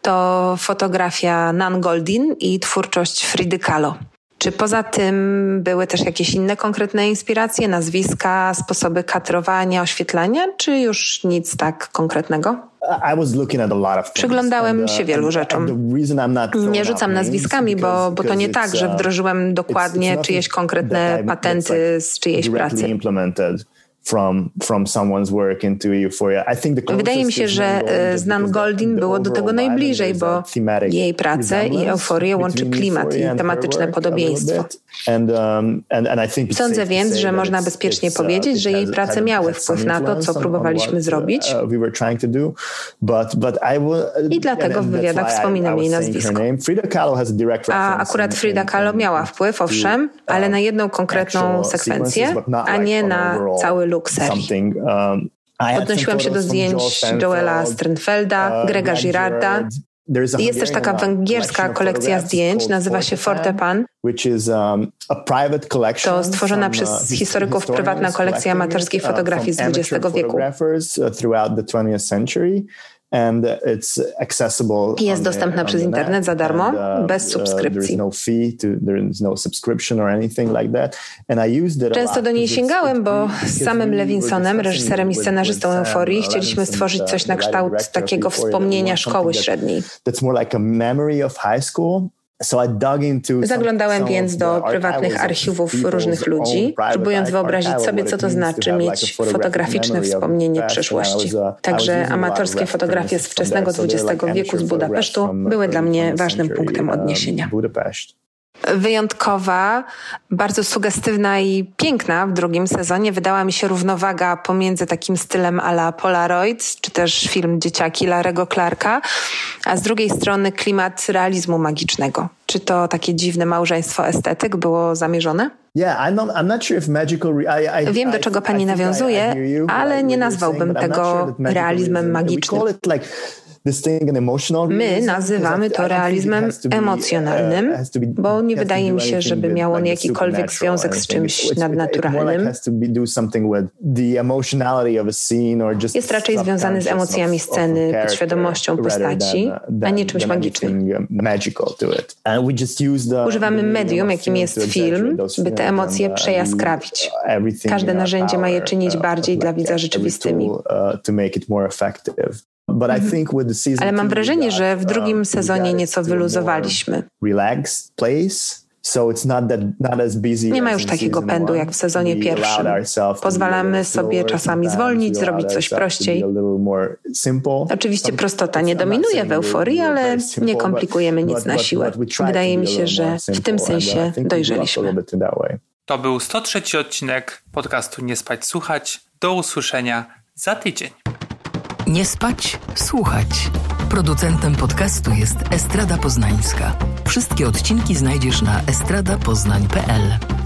to fotografia Nan Goldin i twórczość Fridy Kahlo. Czy poza tym były też jakieś inne konkretne inspiracje, nazwiska, sposoby kadrowania, oświetlania, czy już nic tak konkretnego? Przyglądałem się wielu rzeczom. Nie rzucam nazwiskami, bo, bo to nie tak, że uh, wdrożyłem dokładnie czyjeś konkretne patenty z czyjejś pracy. Wydaje mi się, że z Nan Goldin było do tego najbliżej, bo jej pracę i euforię łączy klimat i tematyczne podobieństwo. Um, Sądzę więc, że można bezpiecznie powiedzieć, że jej prace miały wpływ na to, co próbowaliśmy uh, zrobić. I dlatego w wywiadach wspominam jej nazwisko. A akurat Frida Kahlo miała wpływ, owszem, uh, ale na jedną konkretną sekwencję, a nie na cały serii. Um, Odnosiłam się do zdjęć Joela Strenfelda, uh, Grega Girarda, jest też taka węgierska kolekcja zdjęć, nazywa się Fortepan. Um, to stworzona przez historyków prywatna kolekcja amatorskiej fotografii z XX wieku. Jest dostępna przez internet za darmo, uh, bez uh, subskrypcji. Często do niej sięgałem, bo z samym Levinsonem, reżyserem i scenarzystą uh, Euforii, chcieliśmy stworzyć coś na kształt takiego wspomnienia szkoły średniej. Zaglądałem więc do prywatnych archiwów różnych ludzi, próbując wyobrazić sobie, co to znaczy mieć fotograficzne wspomnienie przeszłości. Także amatorskie fotografie z wczesnego XX wieku z Budapesztu były dla mnie ważnym punktem odniesienia. Wyjątkowa, bardzo sugestywna i piękna w drugim sezonie. Wydała mi się równowaga pomiędzy takim stylem ala Polaroid, czy też film Dzieciaki Larego Clarka, a z drugiej strony klimat realizmu magicznego. Czy to takie dziwne małżeństwo estetyk było zamierzone? Wiem, do czego pani nawiązuje, ale nie nazwałbym tego realizmem magicznym. My nazywamy to realizmem emocjonalnym, bo nie wydaje mi się, żeby miało on jakikolwiek związek z czymś nadnaturalnym. Jest raczej związany z emocjami sceny, podświadomością postaci, a nie czymś magicznym. Używamy medium, jakim jest film, by te emocje przejaskrawić. Każde narzędzie ma je czynić bardziej dla widza rzeczywistymi. Ale mam wrażenie, że w drugim um, sezonie nieco wyluzowaliśmy. Nie ma już takiego pędu jak w sezonie pierwszym. Pozwalamy sobie czasami zwolnić, zrobić coś prościej. Oczywiście prostota nie dominuje w euforii, ale nie komplikujemy nic na siłę. Wydaje mi się, że w tym sensie dojrzeliśmy. To był 103 odcinek podcastu Nie Spać Słuchać. Do usłyszenia za tydzień. Nie spać, słuchać. Producentem podcastu jest Estrada Poznańska. Wszystkie odcinki znajdziesz na estradapoznań.pl.